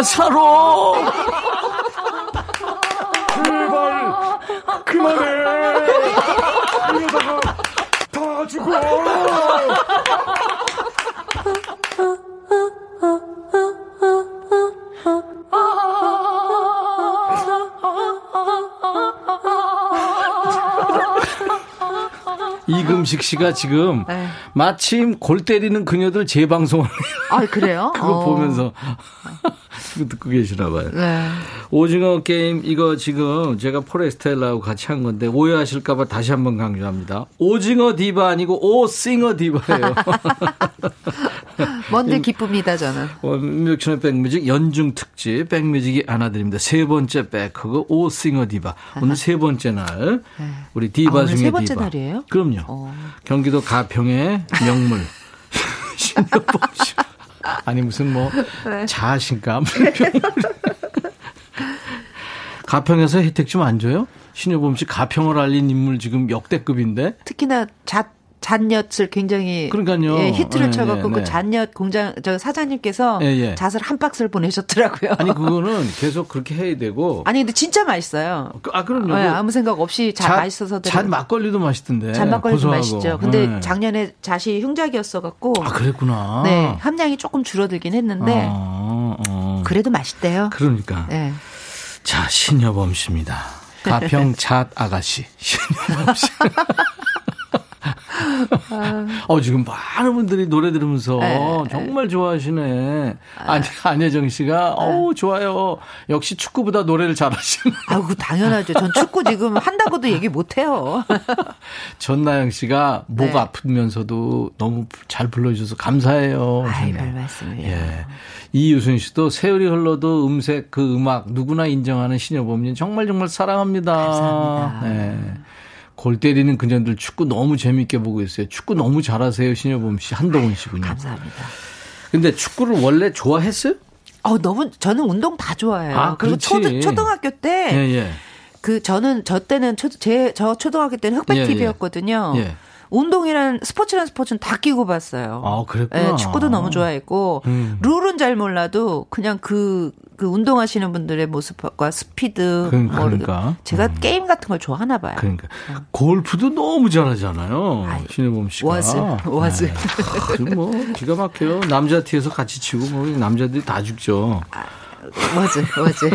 가 살아. 제발 그만해. 이러다가 다 죽어. 이금식 씨가 지금 네. 마침 골 때리는 그녀들 재방송을 아 그래요? 그거 어. 보면서 그거 듣고 계시나 봐요. 네. 오징어 게임 이거 지금 제가 포레스텔라하고 같이 한 건데 오해하실까 봐 다시 한번 강조합니다. 오징어 디바 아니고 오싱어 디바예요. <laughs> 뭔데 기쁩니다 저는. 원명춘의 백뮤직 연중 특집 백뮤직이 안아드립니다. 세 번째 백허그 오싱어 디바 오늘 세 번째 날 우리 디바 아, 오늘 중에 세 번째 디바. 날이에요? 그럼요. 어. 경기도 가평의 명물 <laughs> <laughs> 신여범 씨. 아니 무슨 뭐 네. 자신감. 가평에서 혜택 좀 안 줘요? 신여범 씨 가평을 알린 인물 지금 역대급인데. 특히나 자 잣엿을 굉장히 그러니까요. 예, 히트를 네, 쳐갖고 네, 그 네. 잣엿 공장 저 사장님께서 예, 예. 잣을 한 박스를 보내셨더라고요. 아니 <laughs> 그거는 계속 그렇게 해야 되고. 아니 근데 진짜 맛있어요. 아 그럼요. 예, 그 아무 생각 없이 잣, 맛있어서 잣 막걸리도 맛있던데. 잣 막걸리도 고소하고. 맛있죠. 근데 네. 작년에 잣이 흉작이었어 갖고 아 그랬구나. 네 함량이 조금 줄어들긴 했는데 어, 어. 그래도 맛있대요. 그러니까. 네. 자 신여범 씨입니다. <laughs> 가평 잣 아가씨 신여범 씨. <laughs> 어, 지금 많은 분들이 노래 들으면서 네, 정말 좋아하시네. 아니, 안혜정 씨가, 어우, 좋아요. 역시 축구보다 노래를 잘하시네. 아우 당연하죠. 전 축구 지금 한다고도 얘기 못 해요. <laughs> 전나영 씨가 목 네. 아프면서도 너무 잘 불러주셔서 감사해요. 아이. 별 말씀이에요. 예. 이유순 씨도 세월이 흘러도 음색 그 음악 누구나 인정하는 신여범님 정말 정말 사랑합니다. 감사합니다. 네. 골 때리는 그녀들 축구 너무 재밌게 보고 있어요. 축구 너무 잘하세요, 신여범 씨, 한동훈 씨군요. 감사합니다. 근데 축구를 원래 좋아했어요? 어 너무 저는 운동 다 좋아해요. 아, 그리고. 초등 초등학교 때 예, 예. 그 저는 저 때는 제저 초등학교 때는 흑백 예, 예. TV였거든요. 예. 운동이란 스포츠란 스포츠는 다 끼고 봤어요. 아, 그랬구나. 예, 축구도 너무 좋아했고 음. 룰은 잘 몰라도 그냥 그, 그 운동하시는 분들의 모습과 스피드 그- 뭐 그러니까. 제가 게임 같은 걸 좋아하나 봐요. 그러니까 골프도 너무 잘하잖아요. 신효범 씨가. 워즈, 워즈. 네. 그뭐 기가 막혀요. 남자 티에서 같이 치고 뭐 남자들이 다 죽죠. 워즈, 워즈.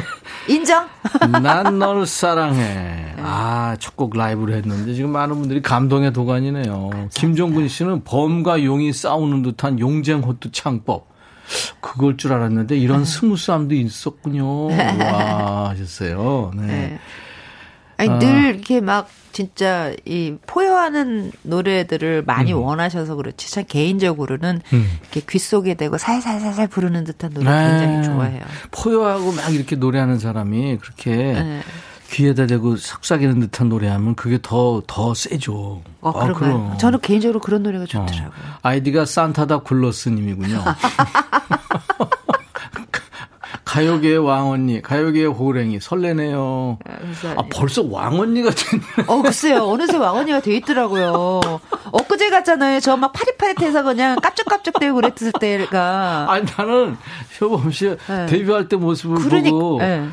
인정? <laughs> 난 널 사랑해. 아, 첫 곡 라이브로 했는데 지금 많은 분들이 감동의 도가니네요. 김종근 씨는 범과 용이 싸우는 듯한 용쟁 호투 창법. 그럴 줄 알았는데 이런 smooth함도 있었군요. <laughs> 와, 하셨어요. 네. 네. 아니, 아. 늘 이렇게 막 진짜 이 포효하는 노래들을 많이 음. 원하셔서 그렇지. 참 개인적으로는 음. 이렇게 귀 속에 대고 살살살살 부르는 듯한 노래 네. 굉장히 좋아해요. 포효하고 막 이렇게 노래하는 사람이 그렇게 네. 귀에다 대고 속삭이는 듯한 노래하면 그게 더, 더 세죠. 어, 아? 그럼. 저는 개인적으로 그런 노래가 어. 좋더라고요. 아이디가 산타다 굴러스님이군요. <laughs> 가요계의 왕언니, 가요계의 호랭이, 설레네요. 아, 벌써 왕언니가 됐네. 어, 글쎄요. 어느새 왕언니가 돼 있더라고요. 엊그제 갔잖아요. 저 막 파릿파릿해서 그냥 깝죽깝죽대고 그랬을 때가. 아니, 나는 효범 씨 네. 데뷔할 때 모습을 그러니- 보고. 네.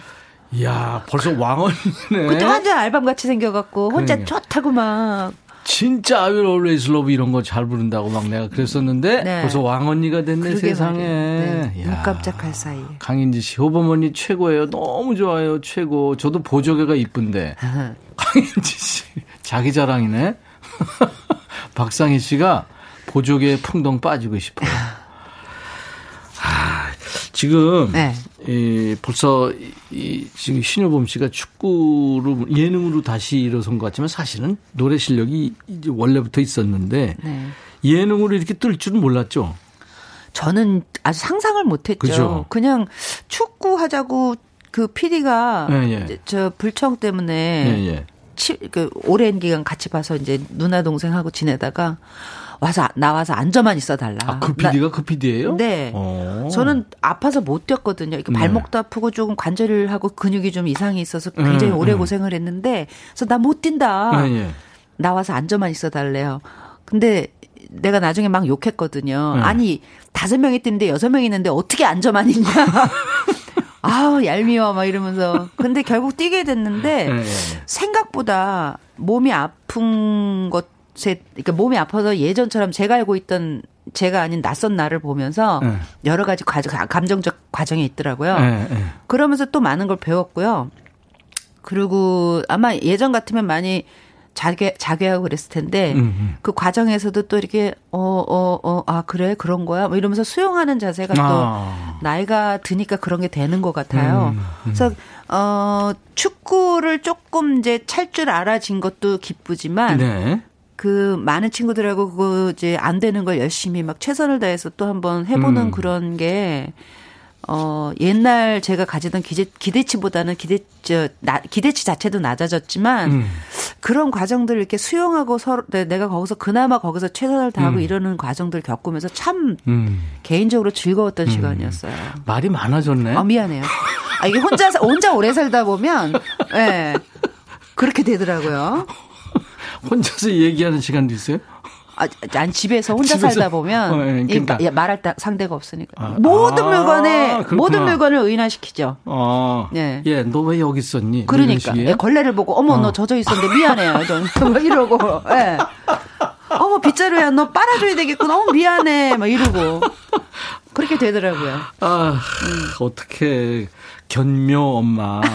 이야, 벌써 왕언니네. 그때 완전 알밤 같이 생겨갖고 혼자 그러니까. 좋다고 막. 진짜 I will always love 이런 거 잘 부른다고 막 내가 그랬었는데 네. 벌써 왕언니가 됐네 세상에. 네. 눈 깜짝할 사이에. 강인지 씨, 효범 언니 최고예요. 너무 좋아요. 최고. 저도 보조개가 이쁜데. <laughs> 강인지 씨, 자기 자랑이네. <laughs> 박상희 씨가 보조개에 풍덩 빠지고 싶어요. <laughs> 아, 지금 네. 이, 벌써 이, 이, 지금 신효범 씨가 축구로 예능으로 다시 일어선 것 같지만 사실은 노래 실력이 이제 원래부터 있었는데 네. 예능으로 이렇게 뜰 줄은 몰랐죠. 저는 아주 상상을 못했죠. 그죠? 그냥 축구 하자고 그 PD가 예, 예. 저 불청 때문에 예, 예. 치, 그 오랜 기간 같이 봐서 이제 누나 동생하고 지내다가 와서 나와서 앉아만 있어 달라. 아, 그 PD가 그 PD예요? 네. 저는 아파서 못 뛰었거든요. 이렇게 네. 발목도 아프고 조금 관절하고 근육이 좀 이상이 있어서 굉장히 음, 오래 음. 고생을 했는데 그래서 나 못 뛴다. 예, 예. 나와서 앉아만 있어 달래요. 근데 내가 나중에 막 욕했거든요. 네. 아니 다섯 명이 뛰는데 여섯 명이 있는데 어떻게 앉아만 있냐. <laughs> 아우 얄미워 막 이러면서. 근데 결국 뛰게 됐는데 예, 예. 생각보다 몸이 아픈 것 에 그러니까 몸이 아파서 예전처럼 제가 알고 있던 제가 아닌 낯선 나를 보면서 예. 여러 가지 과정, 감정적 과정이 있더라고요. 예, 예. 그러면서 또 많은 걸 배웠고요. 그리고 아마 예전 같으면 많이 자괴, 자괴하고 그랬을 텐데, 음, 음. 그 과정에서도 또 이렇게, 어, 어, 어, 아, 그래? 그런 거야? 뭐 이러면서 수용하는 자세가 또 아. 나이가 드니까 그런 게 되는 것 같아요. 음, 음. 그래서, 어, 축구를 조금 이제 찰 줄 알아진 것도 기쁘지만, 네. 그 많은 친구들하고 그 이제 안 되는 걸 열심히 막 최선을 다해서 또 한번 해보는 음. 그런 게 어, 옛날 제가 가지던 기대, 기대치보다는 기대, 저, 나, 기대치 자체도 낮아졌지만, 음. 그런 과정들을 이렇게 수용하고 서로, 내- 내가 거기서 그나마 거기서 최선을 다하고 음. 이러는 과정들을 겪으면서 참 음. 개인적으로 즐거웠던 시간이었어요. 말이 많아졌네. 아, 미안해요. 아, 이게 혼자, 사- 혼자 오래 살다 보면, 예. 그렇게 되더라고요. 혼자서 얘기하는 시간도 있어요? 아, 난 집에서 혼자 집에서? 살다 보면 어, 예, 이 그러니까. 마- 말할 딱 상대가 없으니까 아, 모든 아, 물건에 그렇구나. 모든 물건을 의인화시키죠. 어. 예. 예, 너 왜 여기 있었니? 그러니까 이런 식이에요? 예, 걸레를 보고 어머 어. 너 젖어 있었는데 미안해요. 좀 <laughs> 뭐 이러고 예. 어머 빗자루야 너 빨아줘야 되겠구나. 어머 미안해. 막 이러고 그렇게 되더라고요. 아, 어떻게 견묘 엄마. <laughs>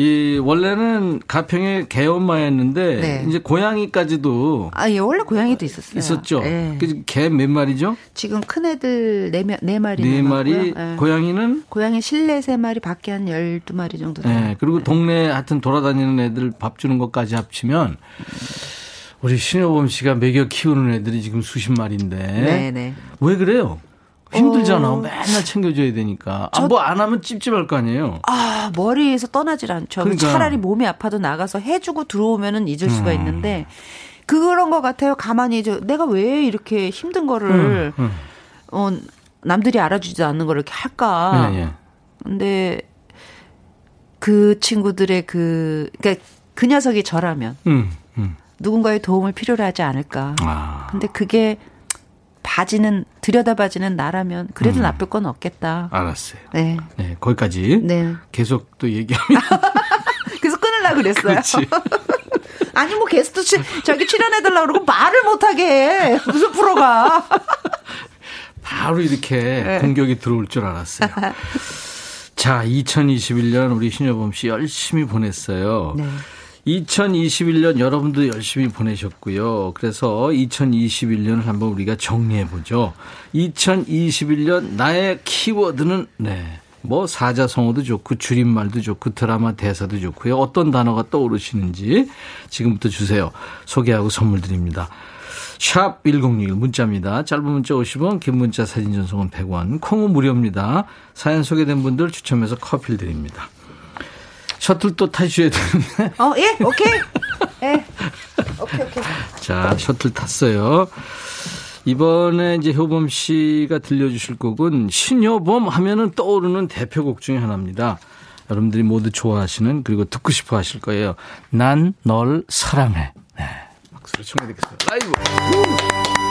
이 원래는 가평의 개엄마였는데 네. 이제 고양이까지도 아, 예, 원래 고양이도 있었어요. 있었죠. 예. 개몇 마리죠? 지금 큰 애들 네, 명- 네 마리 네. 마리. 예. 고양이는 고양이 실내 세 마리, 밖에 한 12마리 정도 돼요. 네, 그리고 동네 하여튼 돌아다니는 애들 밥 주는 것까지 합치면 우리 신여범 씨가 먹여 키우는 애들이 지금 수십 마리인데 네, 네. 왜 그래요? 힘들잖아. 어. 맨날 챙겨줘야 되니까. 아, 저- 뭐안 하면 찝찝할 거 아니에요. 아, 머리에서 떠나질 않죠. 그러니까. 차라리 몸이 아파도 나가서 해주고 들어오면은 잊을 수가 음. 있는데, 그런 것 같아요. 가만히 이제 내가 왜 이렇게 힘든 거를, 음, 음. 어, 남들이 알아주지 않는 걸 이렇게 할까. 예, 예. 근데, 그 친구들의 그, 그니까 그 녀석이 저라면, 음, 음. 누군가의 도움을 필요로 하지 않을까. 아. 근데 그게, 바지는, 들여다봐지는 나라면, 그래도 음. 나쁠 건 없겠다. 알았어요. 네. 네, 거기까지. 네. 계속 또 얘기하면. <laughs> 그래서 끊으려고 그랬어요. <laughs> 아니 뭐 게스트 치, 저기 출연해 달라고 그러고 말을 못 하게 해. 무슨 프로가. <laughs> 바로 이렇게 네. 공격이 들어올 줄 알았어요. 자, 2021년 우리 신여범 씨 열심히 보냈어요. 네. 2021년 여러분도 열심히 보내셨고요. 그래서 2021년을 한번 우리가 정리해 보죠. 2021년 나의 키워드는 네. 뭐 사자성어도 좋고 줄임말도 좋고 드라마 대사도 좋고요. 어떤 단어가 떠오르시는지 지금부터 주세요. 소개하고 선물 드립니다. 샵 1061 문자입니다. 짧은 문자 50원, 긴 문자 사진 전송은 100원, 콩은 무료입니다. 사연 소개된 분들 추첨해서 커피를 드립니다. 셔틀 또 타셔야 되는데. 어, 예, 오케이. 예. 오케이, 오케이. 자, 셔틀 탔어요. 이번에 이제 효범 씨가 들려주실 곡은 신효범 하면은 떠오르는 대표곡 중에 하나입니다. 여러분들이 모두 좋아하시는 그리고 듣고 싶어 하실 거예요. 난 널 사랑해. 네. 박수를 청해 드리겠습니다. 라이브.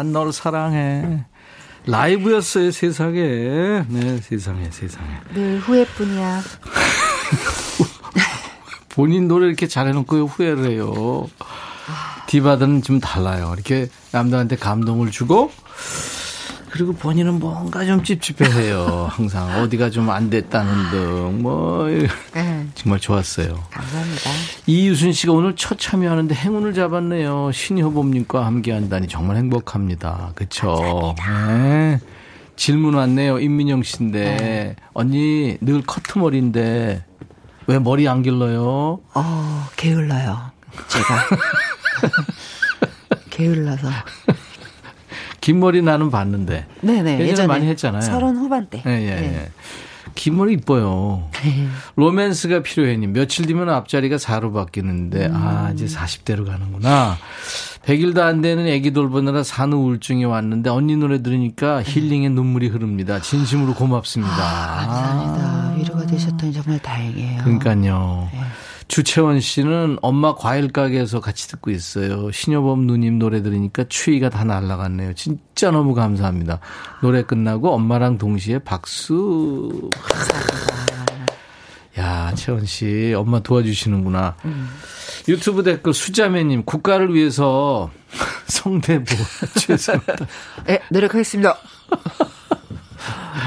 난 널 사랑해. 라이브였어요 세상에. 네 세상에 세상에. 늘 후회뿐이야. <laughs> 본인 노래 이렇게 잘해놓고 후회를 해요. 디바들은 좀 달라요. 이렇게 남들한테 감동을 주고 그리고 본인은 뭔가 좀 찝찝해해요. 항상. 어디가 좀 안 됐다는 등. 뭐 정말 좋았어요 감사합니다. 이유순 씨가 오늘 첫 참여하는데 행운을 잡았네요. 신효범님과 함께 한다니 정말 행복합니다. 그쵸? 네. 질문 왔네요. 임민영 씨인데. 언니, 늘 커트머리인데, 왜 머리 안 길러요? 어, 게을러요. 제가. <laughs> 게을러서. 긴 머리 나는 봤는데. 네네. 예전에, 예전에 많이 했잖아요. 서른 후반대. 예, 예, 예. 긴 머리 이뻐요. 로맨스가 필요해님. 며칠 뒤면 앞자리가 4로 바뀌는데, 음. 아, 이제 40대로 가는구나. 100일도 안 되는 애기 돌보느라 산후 우울증이 왔는데, 언니 노래 들으니까 힐링의 눈물이 흐릅니다. 진심으로 고맙습니다. 아, 감사합니다. 위로가 되셨더니 정말 다행이에요. 그러니까요. 네. 주채원 씨는 엄마 과일 가게에서 같이 듣고 있어요. 신여범 누님 노래 들으니까 추위가 다 날라갔네요. 진짜 너무 감사합니다. 노래 끝나고 엄마랑 동시에 박수. 야, 채원 씨, 엄마 도와주시는구나. 유튜브 댓글 수자매님, 국가를 위해서 <laughs> 성대보 <laughs> 죄송합니다. 네, 노력하겠습니다.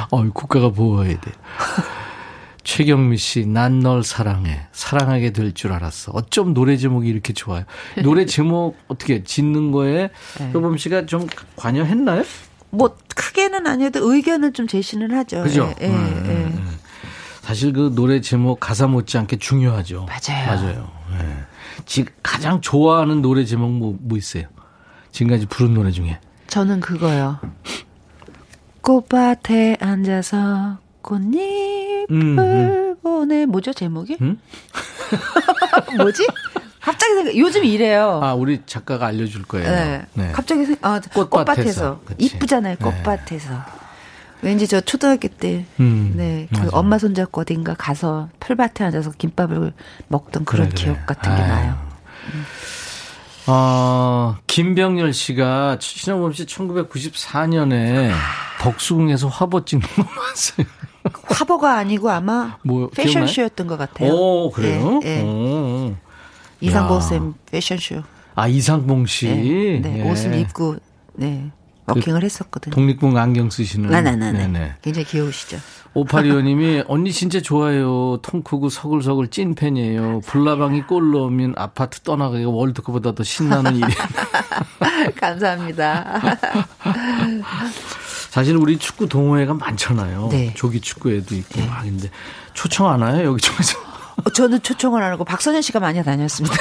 어, 국가가 보호해야 돼. 최경미 씨, 난 널 사랑해. 사랑하게 될 줄 알았어. 어쩜 노래 제목이 이렇게 좋아요. 노래 <laughs> 제목 어떻게 짓는 거에 네. 효범 씨가 좀 관여했나요? 뭐 크게는 아니어도 의견을 좀 제시는 하죠. 그죠? 예, 예, 음. 사실 그 노래 제목 가사 못지않게 중요하죠. 맞아요. 맞아요. 예. 지금 가장 좋아하는 노래 제목 뭐, 뭐 있어요? 지금까지 부른 노래 중에. 저는 그거요. 꽃밭에 앉아서 꽃잎 을 음, 음. 보내 뭐죠 제목이? 음? <laughs> 뭐지? 갑자기 생각. 요즘 이래요. 아, 우리 작가가 알려줄 거예요. 네. 네. 갑자기 생, 아, 꽃밭에서. 꽃밭에서. 이쁘잖아요, 네. 꽃밭에서. 왠지 저 초등학교 때, 음, 네, 그. 엄마 손잡고 어딘가 가서 풀밭에 앉아서 김밥을 먹던 그런 그래, 그래. 기억 같은 게 아유. 나요. 어, 김병열 씨가 신영범 씨 1994년에 덕수궁에서 화보 찍는 거 봤어요. <laughs> 화보가 아니고 아마 뭐 패션쇼였던 것 같아요. 오, 그래요? 예, 예. 오. 이상보 야. 쌤 패션쇼. 아, 이상봉 씨. 네, 네, 예. 옷을 입고, 네, 워킹을 했었거든요. 독립군 안경 쓰시는. 네네네. 네네. 굉장히 귀여우시죠. 오파리오님이 언니 진짜 좋아요. 통 크고 서글서글 찐 팬이에요. 불나방이 골 넣으면 아파트 떠나가기가 월드컵보다 더 신나는 일이. <laughs> 감사합니다. <laughs> 사실 우리 축구 동호회가 많잖아요. 네. 조기 축구회도 있고 막 근데 초청 안 와요 여기저기서. 어, 저는 초청을 안 하고 박선현 씨가 많이 다녔습니다.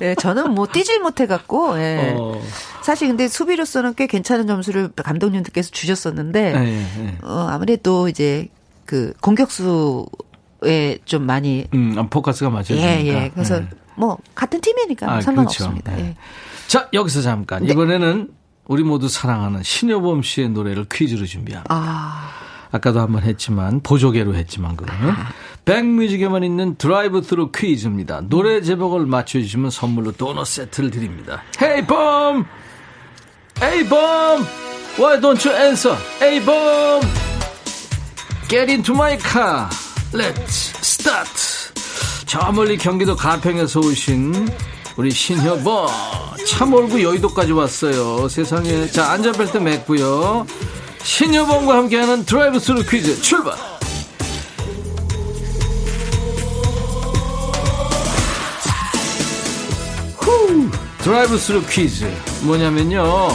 예, <laughs> 저는 뭐 뛰질 못해 갖고, 예. 어. 사실 근데 수비로서는 꽤 괜찮은 점수를 감독님들께서 주셨었는데 네, 네. 어, 아무래도 이제 그 공격수에 좀 많이 음, 포커스가 맞아지니까. 예, 예. 그래서 네. 뭐 같은 팀이니까 뭐 아, 상관없습니다. 그렇죠. 네. 예. 자, 여기서 잠깐. 네. 이번에는 우리 모두 사랑하는 신여범 씨의 노래를 퀴즈로 준비합니다. 아, 아까도 한번 했지만 보조개로 했지만 그거는 백뮤직에만 있는 드라이브 스루 퀴즈입니다. 노래 제목을 맞춰주시면 선물로 도넛 세트를 드립니다. Hey 범, Hey 범, why don't you answer? 범, get into my car, let's start. 저 멀리 경기도 가평에서 오신 우리 신효범 차 몰고 여의도까지 왔어요. 세상에 자 안전벨트 맸고요. 신효범과 함께하는 드라이브 스루 퀴즈 출발! 드라이브 스루 퀴즈. 뭐냐면요.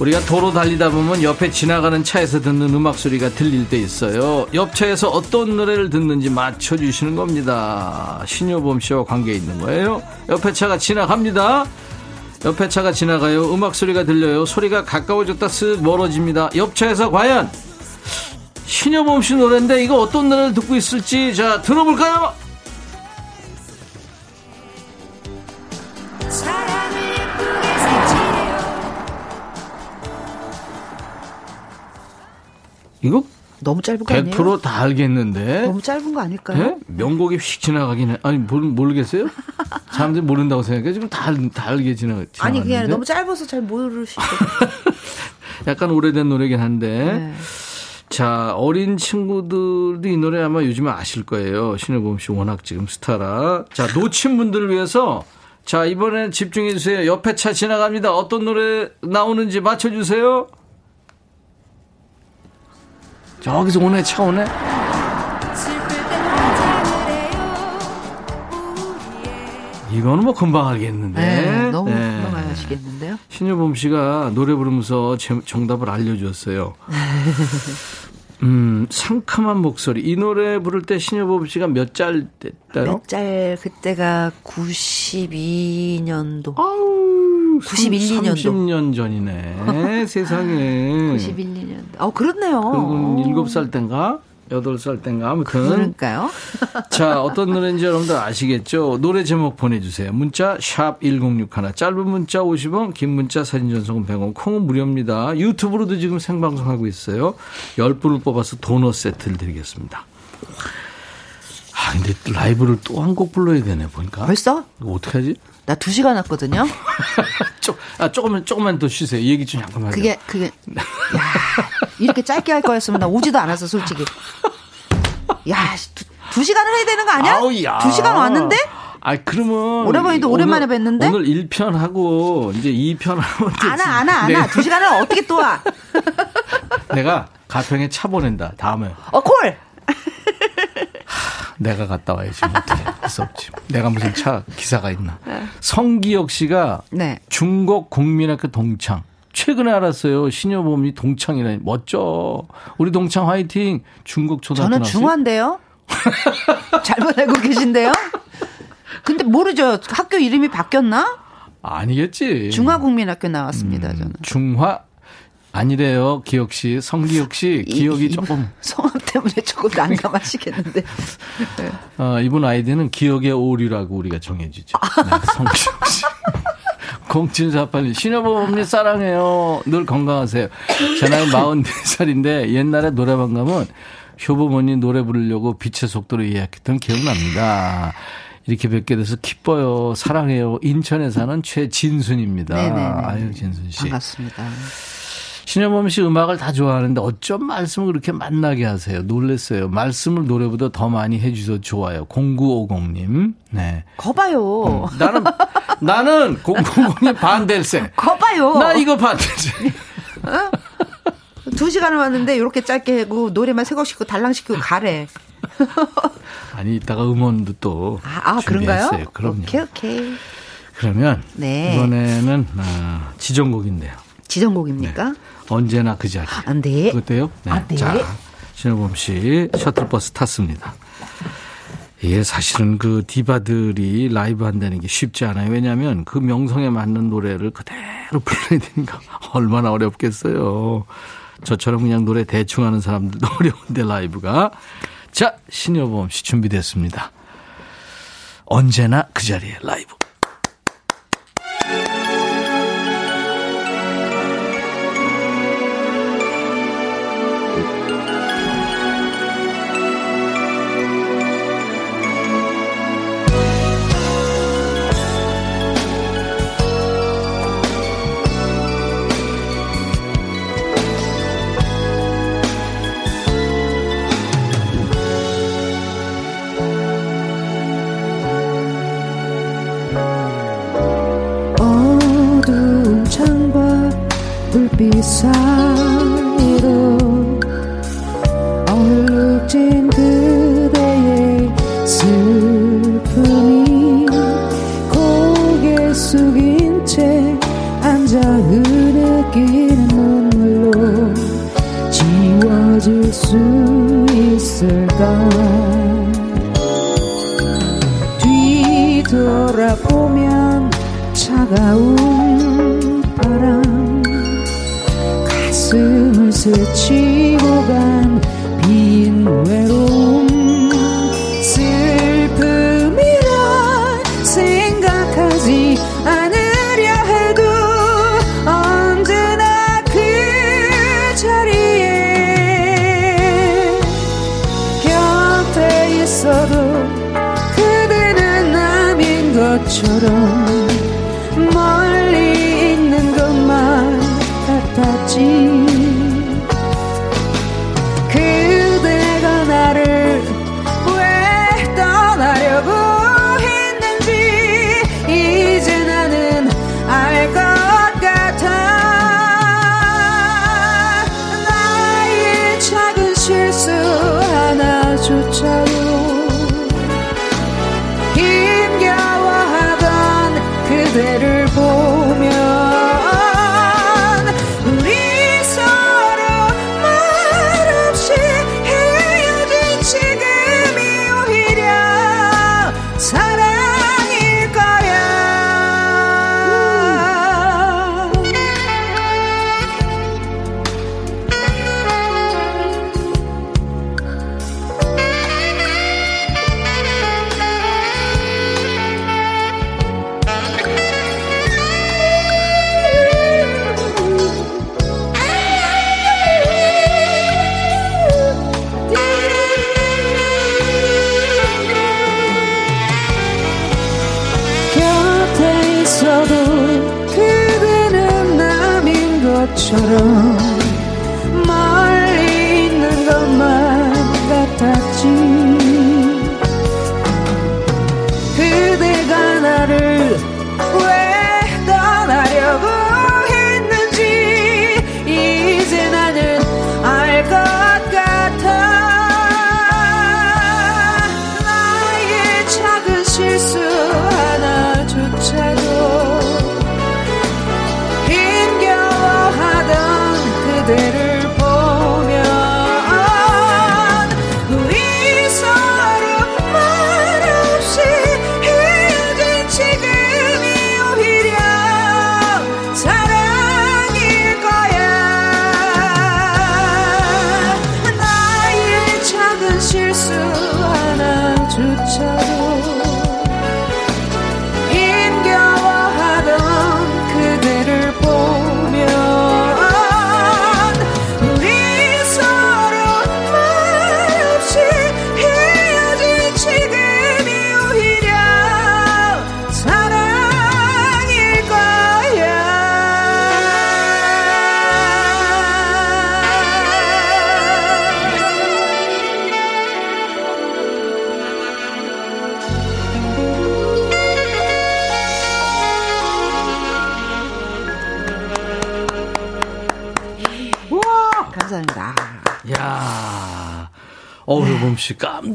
우리가 도로 달리다 보면 옆에 지나가는 차에서 듣는 음악 소리가 들릴 때 있어요. 옆 차에서 어떤 노래를 듣는지 맞춰주시는 겁니다. 신효범 씨와 관계 있는 거예요. 옆에 차가 지나갑니다. 옆에 차가 지나가요. 음악 소리가 들려요. 소리가 가까워졌다 쓱 멀어집니다. 옆 차에서 과연 신여범 씨 노래인데 이거 어떤 노래를 듣고 있을지 자 들어볼까요? 이거 너무 짧은 거 아니에요? 100%다 알겠는데. 너무 짧은 거 아닐까요? 네? 명곡이 휙 지나가긴 해. 아니, 모르, 모르겠어요? 사람들이 모른다고 생각해. 지금 다, 알- 다 알게 지나, 아니 지나갔는데. 그게 아니라 너무 짧아서 잘 모르시죠. <laughs> 약간 오래된 노래긴 한데. 네. 자, 어린 친구들도 이 노래 아마 요즘에 아실 거예요. 신혜범 씨 워낙 지금 스타라. 자, 놓친 분들을 위해서 자, 이번엔 집중해 주세요. 옆에 차 지나갑니다. 어떤 노래 나오는지 맞춰 주세요. 저기서 오네, 차 오네. 이거는 뭐 금방 알겠는데. 네, 너무 네. 금방 아시겠는데요? 신효범 씨가 노래 부르면서 제- 정답을 알려줬어요. <laughs> 음, 상큼한 목소리. 이 노래 부를 때 신효범 씨가 몇 짤 됐다요? 몇 짤 그때가 92년도. 91, 2년도. 30년 전이네. <laughs> 세상에. 91, 2년도. 어, 그렇네요. 그리고 7살 땐가? 8살 땐가? 아무튼. 그러니까요. <laughs> 자, 어떤 노래인지 여러분들 아시겠죠? 노래 제목 보내주세요. 문자, 샵 1061. 짧은 문자 50원, 긴 문자 사진 전송은 100원, 콩은 무료입니다. 유튜브로도 지금 생방송하고 있어요. 10분을 뽑아서 도넛 세트를 드리겠습니다. 아, 근데 라이브를 또 한 곡 불러야 되네, 보니까. 벌써? 어떡하지? 나 2시간 왔거든요. <laughs> 조, 아, 조금만, 조금만 더 쉬세요. 이 얘기 좀 잠깐만. 그게, 그게, 야 이렇게 짧게 할 거였으면 나 오지도 않았어, 솔직히. 야, 씨, 두, 두 시간을 해야 되는 거 아니야? 아우, 야. 두 시간 왔는데? 아, 그러면. 오랜만에도 오랜만에 오늘- 뵀는데? 오늘 1편 하고, 이제 2편 하면. 안 와, 안 와, 안 와. 두 시간을 어떻게 또 와? <laughs> 내가 가평에 차 보낸다. 다음에 어, 콜! 내가 갔다 와야지. 뭐 어떻게 할수 없지. 내가 무슨 차 기사가 있나. 네. 성기혁 씨가 네. 중국 국민학교 동창. 최근에 알았어요. 신여범이 동창이라니. 멋져. 우리 동창 화이팅. 중국 초등학교 저는. 중화인데요? <laughs> 잘못 알고 계신데요? 근데 모르죠. 학교 이름이 바뀌었나? 아니겠지. 중화국민학교 나왔습니다, 음. 저는. 중화 아니래요. 기혁 씨. 성기혁 씨. 기억이 이- 조금. 성함 때문에 조금 난감하시겠는데. 어, 이분 아이디는 기억의 오류라고 우리가 정해주죠. 네, 성기혁 씨. 0748님, 신여범 언니 사랑해요. 늘 건강하세요. 제 나이 44살인데 옛날에 노래방 가면 효범 언니 노래 부르려고 빛의 속도로 예약했던 기억납니다. 이렇게 뵙게 돼서 기뻐요. 사랑해요. 인천에 사는 최진순입니다. 네네네. 아유, 진순 씨. 반갑습니다. 신여범 씨 음악을 다 좋아하는데 어쩜 말씀을 그렇게 만나게 하세요? 놀랬어요. 말씀을 노래보다 더 많이 해주셔서 좋아요. 0950님. 네. 거봐요. 나는, 나는 <laughs> 090님 반댈세. 거봐요. 나 이거 반댈세. 두 시간을 왔는데 이렇게 짧게 하고 노래만 세곡고 달랑 시키고 가래. <laughs> 아니, 이따가 음원도 또. 아, 아 그런가요? 준비했어요. 그럼요. 오케이, 오케이. 그러면. 네. 이번에는, 아, 지정곡인데요. 지정곡입니까? 언제나 그 자리. 안 돼. 그때요? 네. 안 돼. 네. 아, 네. 자, 신호범 씨 셔틀버스 탔습니다. 예, 사실은 그 디바들이 라이브 한다는 게 쉽지 않아요. 왜냐하면 그 명성에 맞는 노래를 그대로 불러야 되니까 얼마나 어렵겠어요. 저처럼 그냥 노래 대충 하는 사람들도 <laughs> 어려운데 라이브가. 자, 신여범 씨 준비됐습니다. 언제나 그 자리에 라이브.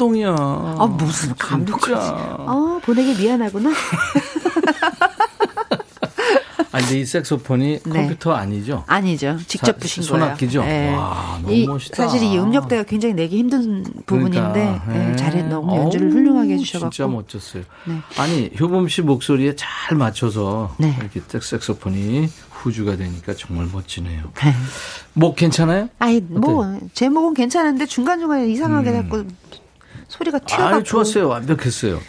감동이야. 아, 무슨 감동이야. 아, 어, 보내기 미안하구나. <laughs> 아, 근데 이 색소폰이 네. 컴퓨터 아니죠? 아니죠. 직접 부신 사, 손악기죠? 거예요. 네. 와, 너무 이, 멋있다. 사실 이 음역대가 굉장히 내기 힘든 부분인데 그러니까, 네. 예. 잘해 너무 연주를 훌륭하게 해주셔서. 진짜 멋졌어요. 네. 아니 효범 씨 목소리에 잘 맞춰서 네. 이렇게 딱 색소폰이 후주가 되니까 정말 멋지네요. <laughs> 네. 뭐 괜찮아요? 아니 뭐 제목은 괜찮은데 중간 중간에 이상하게 음. 자꾸. 소리가 튀어가고. 아, 좋았어요. 완벽했어요.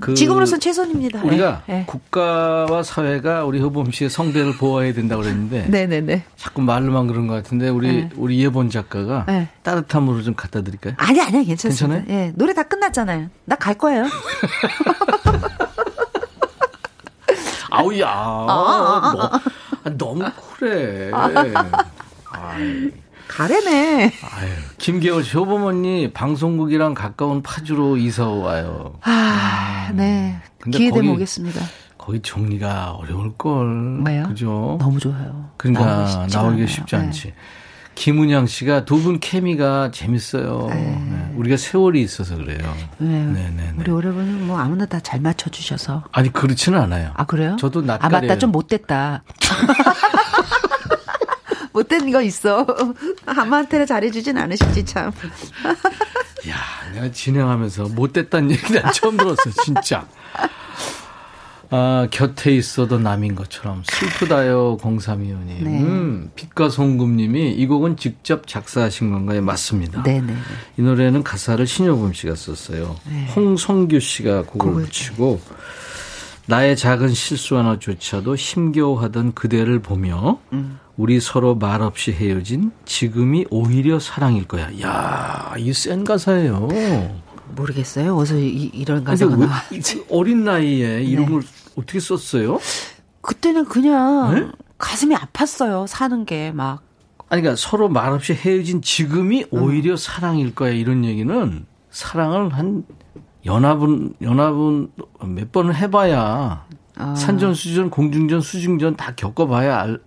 그 지금으로선 최선입니다. 우리가 네. 국가와 사회가 우리 효범 씨의 성대를 보호해야 된다고 그랬는데 네네네. 자꾸 말로만 그런 것 같은데 우리 네. 우리 예본 작가가 네. 따뜻함으로 좀 갖다 드릴까요? 아니 아니 괜찮습니다. 괜찮아요? 예, 노래 다 끝났잖아요. 나 갈 거예요. <laughs> 아우야, 아, 아, 아, 너, 너무 그래. 가래네. 아유, 김계월 씨, 효부모님 방송국이랑 가까운 파주로 이사 와요. 아, 음. 네. 기회 되면 오겠습니다. 거기 정리가 어려울 걸. 왜요? 그죠? 너무 좋아요. 그러니까 나오기 쉽지 네. 않지. 김은양 씨가 두 분 케미가 재밌어요. 네. 네. 우리가 세월이 있어서 그래요. 네. 네, 네, 네. 우리 오래분은 뭐 아무나 다 잘 맞춰주셔서. 아니 그렇지는 않아요. 아 그래요? 저도 낯가려요. 아 맞다 좀 못됐다. <laughs> 못된 거 있어. <laughs> 아무한테나 잘해주진 않으시지 참. <laughs> 야, 내가 진행하면서 못됐다는 얘기 난 처음 들었어, 진짜. 아, 곁에 있어도 남인 것처럼 슬프다요, 0325님. 네. 음, 빛과 송금님이 이 곡은 직접 작사하신 건가요? 맞습니다. 네네. 네. 이 노래는 가사를 신여범 씨가 썼어요. 네. 홍성규 씨가 곡을 곡을 붙이고 나의 작은 실수 하나조차도 힘겨워하던 그대를 보며 음. 우리 서로 말없이 헤어진 지금이 오히려 사랑일 거야. 야, 이 센 가사예요. 모르겠어요. 어디서 이, 런 가사가 나 어린 나이에 이런 네. 걸 어떻게 썼어요? 그때는 그냥 네? 가슴이 아팠어요. 사는 게 막. 아니, 그러니까 서로 말없이 헤어진 지금이 오히려 음. 사랑일 거야. 이런 얘기는 사랑을 한 연합은 연합은 몇 번을 해봐야 아. 산전 수전, 공중전, 수중전 다 겪어봐야 알,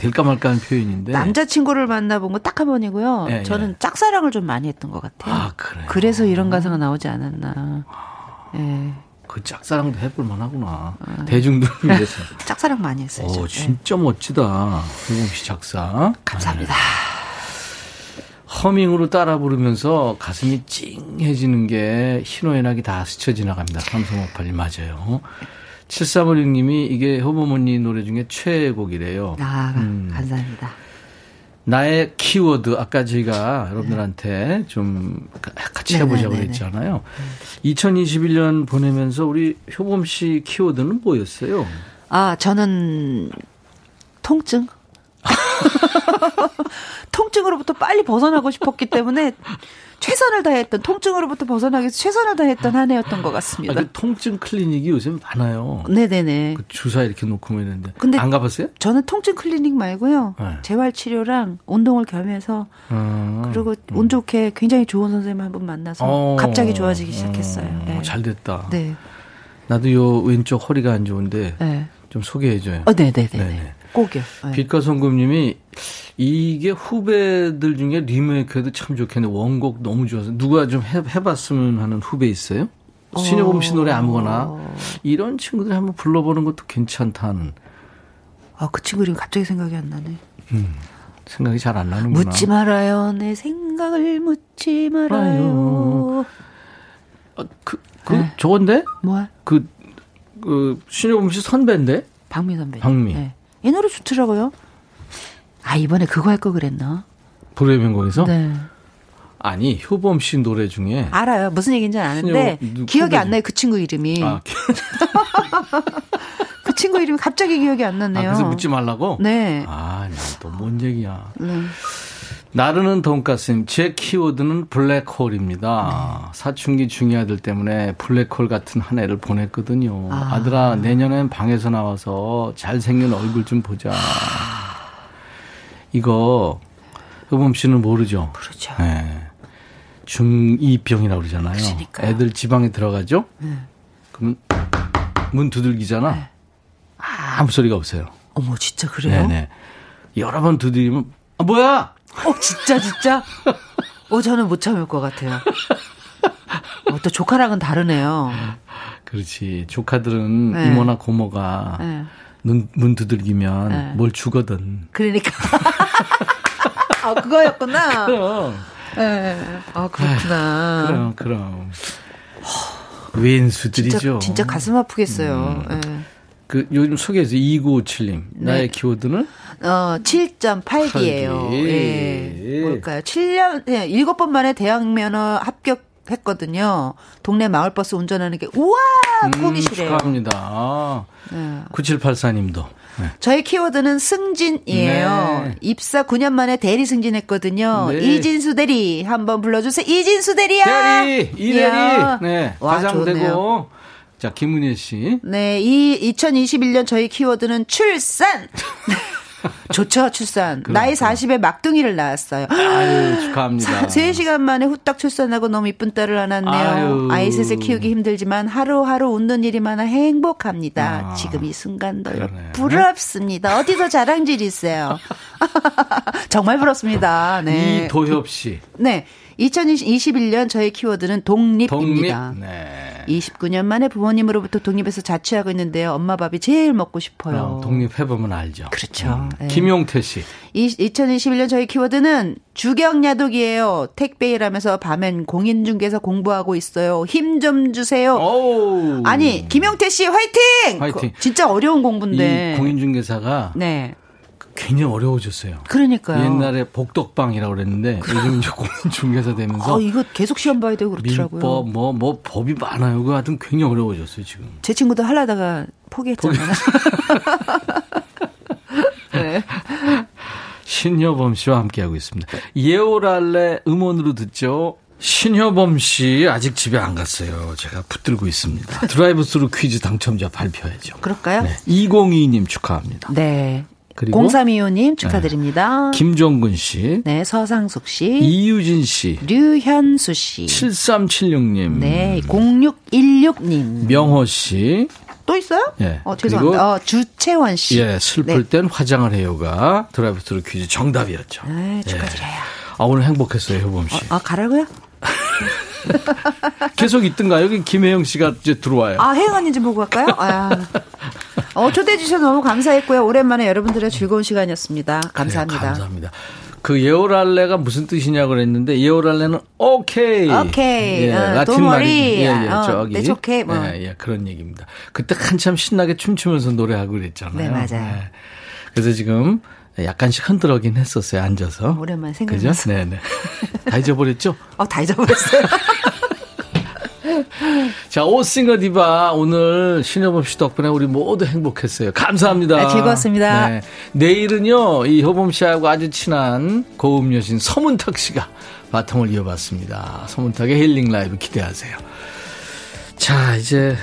될까 말까 하는 표현인데. 남자친구를 만나본 거 딱 한 번이고요. 예, 저는 예. 짝사랑을 좀 많이 했던 것 같아요. 아, 그래요? 그래서 이런 가사가 나오지 않았나. 예. 그 짝사랑도 해볼 만하구나. 아. 대중들을 위해서. <laughs> 짝사랑 많이 했어요. 오, 진짜 예. 멋지다. 홍범 씨 작사. 감사합니다. 네. 허밍으로 따라 부르면서 가슴이 찡해지는 게 희노애락이 다 스쳐 지나갑니다. 삼성오팔님 맞아요. 7356님이 이게 허버머니 노래 중에 최애곡이래요. 아, 음. 감사합니다. 나의 키워드 아까 저희가 여러분들한테 좀 같이 해보자고 네네네네. 그랬잖아요. 2021년 보내면서 우리 효범 씨 키워드는 뭐였어요? 아 저는 통증. <laughs> 통증으로부터 빨리 벗어나고 싶었기 때문에 최선을 다했던 통증으로부터 벗어나기 위해서 최선을 다했던 한 해였던 것 같습니다. 아, 그 통증 클리닉이 요즘 많아요. 네네네. 그 주사 이렇게 놓고 있는데. 근데 안 가봤어요? 저는 통증 클리닉 말고요. 네. 재활 치료랑 운동을 겸해서 음. 그리고 음. 운 좋게 굉장히 좋은 선생님 한 분 만나서 어. 갑자기 좋아지기 시작했어요. 어. 네. 잘 됐다. 네. 나도 요 왼쪽 허리가 안 좋은데 네. 좀 소개해줘요. 어, 네네네. 네네. 꼭이요. 네. 빛과 성금님이 이게 후배들 중에 리메이크해도 참 좋겠네. 원곡 너무 좋아서 누가 좀 해, 해봤으면 하는 후배 있어요? 신여범 씨 노래 아무거나 이런 친구들이 한번 불러보는 것도 괜찮다는. 아그 친구 이름 갑자기 생각이 안 나네. 음, 생각이 잘 안 나는구나. 묻지 말아요. 내 생각을 묻지 말아요. 아, 그, 그 네. 저건데? 뭐야? 그, 그 신여범 씨 선배인데? 박미 선배. 박미. 네. 이 노래 좋더라고요. 아, 이번에 그거 할 거 그랬나? 불후의 명곡에서? 네. 아니, 효범 씨 노래 중에. 알아요. 무슨 얘기인지 아는데, 신여, 기억이 안 나요. 그 친구 이름이. 아, <laughs> 그 친구 이름이 갑자기 기억이 안 나네요. 아, 그래서 묻지 말라고? 네. 아, 또뭔 얘기야. 네. 나르는 돈가스님, 제 키워드는 블랙홀입니다. 네. 사춘기 중요아들 때문에 블랙홀 같은 한 해를 보냈거든요. 아. 들아 내년엔 방에서 나와서 잘생긴 얼굴 좀 보자. 이거, 효범 씨는 모르죠? 모르죠. 네. 중2병이라고 그러잖아요. 그러니까요. 애들 지방에 들어가죠? 네. 그러면 문 두들기잖아. 네. 아무 소리가 없어요. 어머, 진짜 그래요? 네네. 여러 번 두드리면, 아, 뭐야! 어, 진짜, 진짜? 어, 저는 못 참을 것 같아요. 어, 또 조카랑은 다르네요. 그렇지. 조카들은 네. 이모나 고모가 네. 눈, 문 두들기면 네. 뭘 주거든. 그러니까. <laughs> 아, 그거였구나. 그럼. 네. 아, 그렇구나. 그럼, 그럼. 왼수들이죠. 진짜, 진짜 가슴 아프겠어요. 음. 네. 그 요즘 소개해서 2957님. 네. 나의 키워드는? 어, 7.8기예요. 예. 뭘까요? 7년, 예, 7번 만에 대학 면허 합격 했거든요. 동네 마을버스 운전하는 게 우와 꿈이시래요. 음, 축하합니다. 네. 9784님도. 네. 저희 키워드는 승진이에요. 네. 입사 9년 만에 대리 승진했거든요. 네. 이진수 대리 한번 불러주세요. 이진수 대리야. 대리 이대리. 네. 과장되고. 자 김은혜 씨. 네, 이 2021년 저희 키워드는 출산. <laughs> 좋죠, 출산. 나이 40에 막둥이를 낳았어요. 아유, 축하합니다. <gasps> 3시간 만에 후딱 출산하고 너무 이쁜 딸을 안았네요. 아이 셋을 키우기 힘들지만 하루하루 웃는 일이 많아 행복합니다. 아, 지금 이 순간도 그러네. 부럽습니다. 어디서 자랑질 있어요? <laughs> 정말 부럽습니다. 네. 이도협 씨. 네. 2021년 저의 키워드는 독립입니다. 독립? 네. 29년 만에 부모님으로부터 독립해서 자취하고 있는데요. 엄마 밥이 제일 먹고 싶어요. 어, 독립해보면 알죠. 그렇죠. 음. 네. 김용태 씨. 이, 2021년 저희 키워드는 주경야독이에요. 택배 일하면서 밤엔 공인중개사 공부하고 있어요. 힘 좀 주세요. 오우. 아니, 김용태 씨 화이팅! 화이팅. 진짜 어려운 공부인데. 공인중개사가 네. 굉장히 어려워졌어요. 그러니까요. 옛날에 복덕방이라고 그랬는데 요즘 이제 공인중개사 되면서 아, 이거 계속 시험 봐야 되고 그렇더라고요. 민법 뭐뭐 뭐 법이 많아요. 그 하여튼 굉장히 어려워졌어요 지금. 제 친구도 하려다가 포기했잖아요. <laughs> 네. 신효범 씨와 함께하고 있습니다. 예오랄레 음원으로 듣죠. 신효범 씨 아직 집에 안 갔어요. 제가 붙들고 있습니다. 드라이브 스루 퀴즈 당첨자 발표해야죠. 그럴까요? 네. 202님 축하합니다. 네. 그리고 0325님 축하드립니다. 네. 김종근 씨. 네, 서상숙 씨. 이유진 씨. 류현수 씨. 7376님. 네, 0616님. 명호 씨. 또 있어요? 예. 어, 죄송합니다. 어, 주채원 씨. 예, 슬플 네. 땐 화장을 해요가 드라이브 스루 퀴즈 정답이었죠. 네, 축하드려요. 예. 아, 오늘 행복했어요, 효범 씨. 어, 아, 가라고요? <laughs> <laughs> 계속 있든가 여기 김혜영 씨가 이제 들어와요. 아, 혜영 언니 좀 보고 갈까요? 아. 어, 초대해 주셔서 너무 감사했고요. 오랜만에 여러분들의 즐거운 시간이었습니다. 감사합니다. 그래 감사합니다. 그 예오랄레가 무슨 뜻이냐 그랬는데 예오랄레는 오케이. 오케이. 예, 어, 라틴 말이 예, 예, 어, 저기. 네, 좋게 뭐. 예, 예, 그런 얘기입니다. 그때 한참 신나게 춤추면서 노래하고 그랬잖아요. 네, 맞아요. 예. 그래서 지금 약간씩 흔들어긴 했었어요, 앉아서. 오랜만에 생각나서. 네네. 다 잊어버렸죠? <laughs> 어, 다 잊어버렸어요. <laughs> 자, 오싱어 디바 오늘 신여범 씨 덕분에 우리 모두 행복했어요. 감사합니다. 네, 즐거웠습니다. 네. 내일은요, 이 효범 씨하고 아주 친한 고음 여신 서문탁 씨가 바통을 이어봤습니다. 서문탁의 힐링 라이브 기대하세요. 자, 이제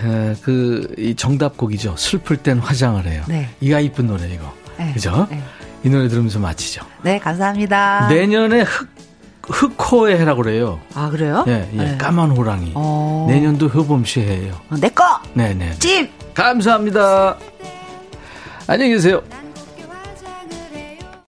그이 정답곡이죠. 슬플 땐 화장을 해요. 네. 이가 이쁜 노래 이거. 네. 그죠? 네. 이 노래 들으면서 마치죠. 네, 감사합니다. 내년에 흑 흑호에 해라고 그래요. 아, 그래요? 예, 예. 네. 까만 호랑이. 어... 내년도 효범 씨 해요. 어, 내 거! 네네. 찜! 감사합니다. 안녕히 계세요.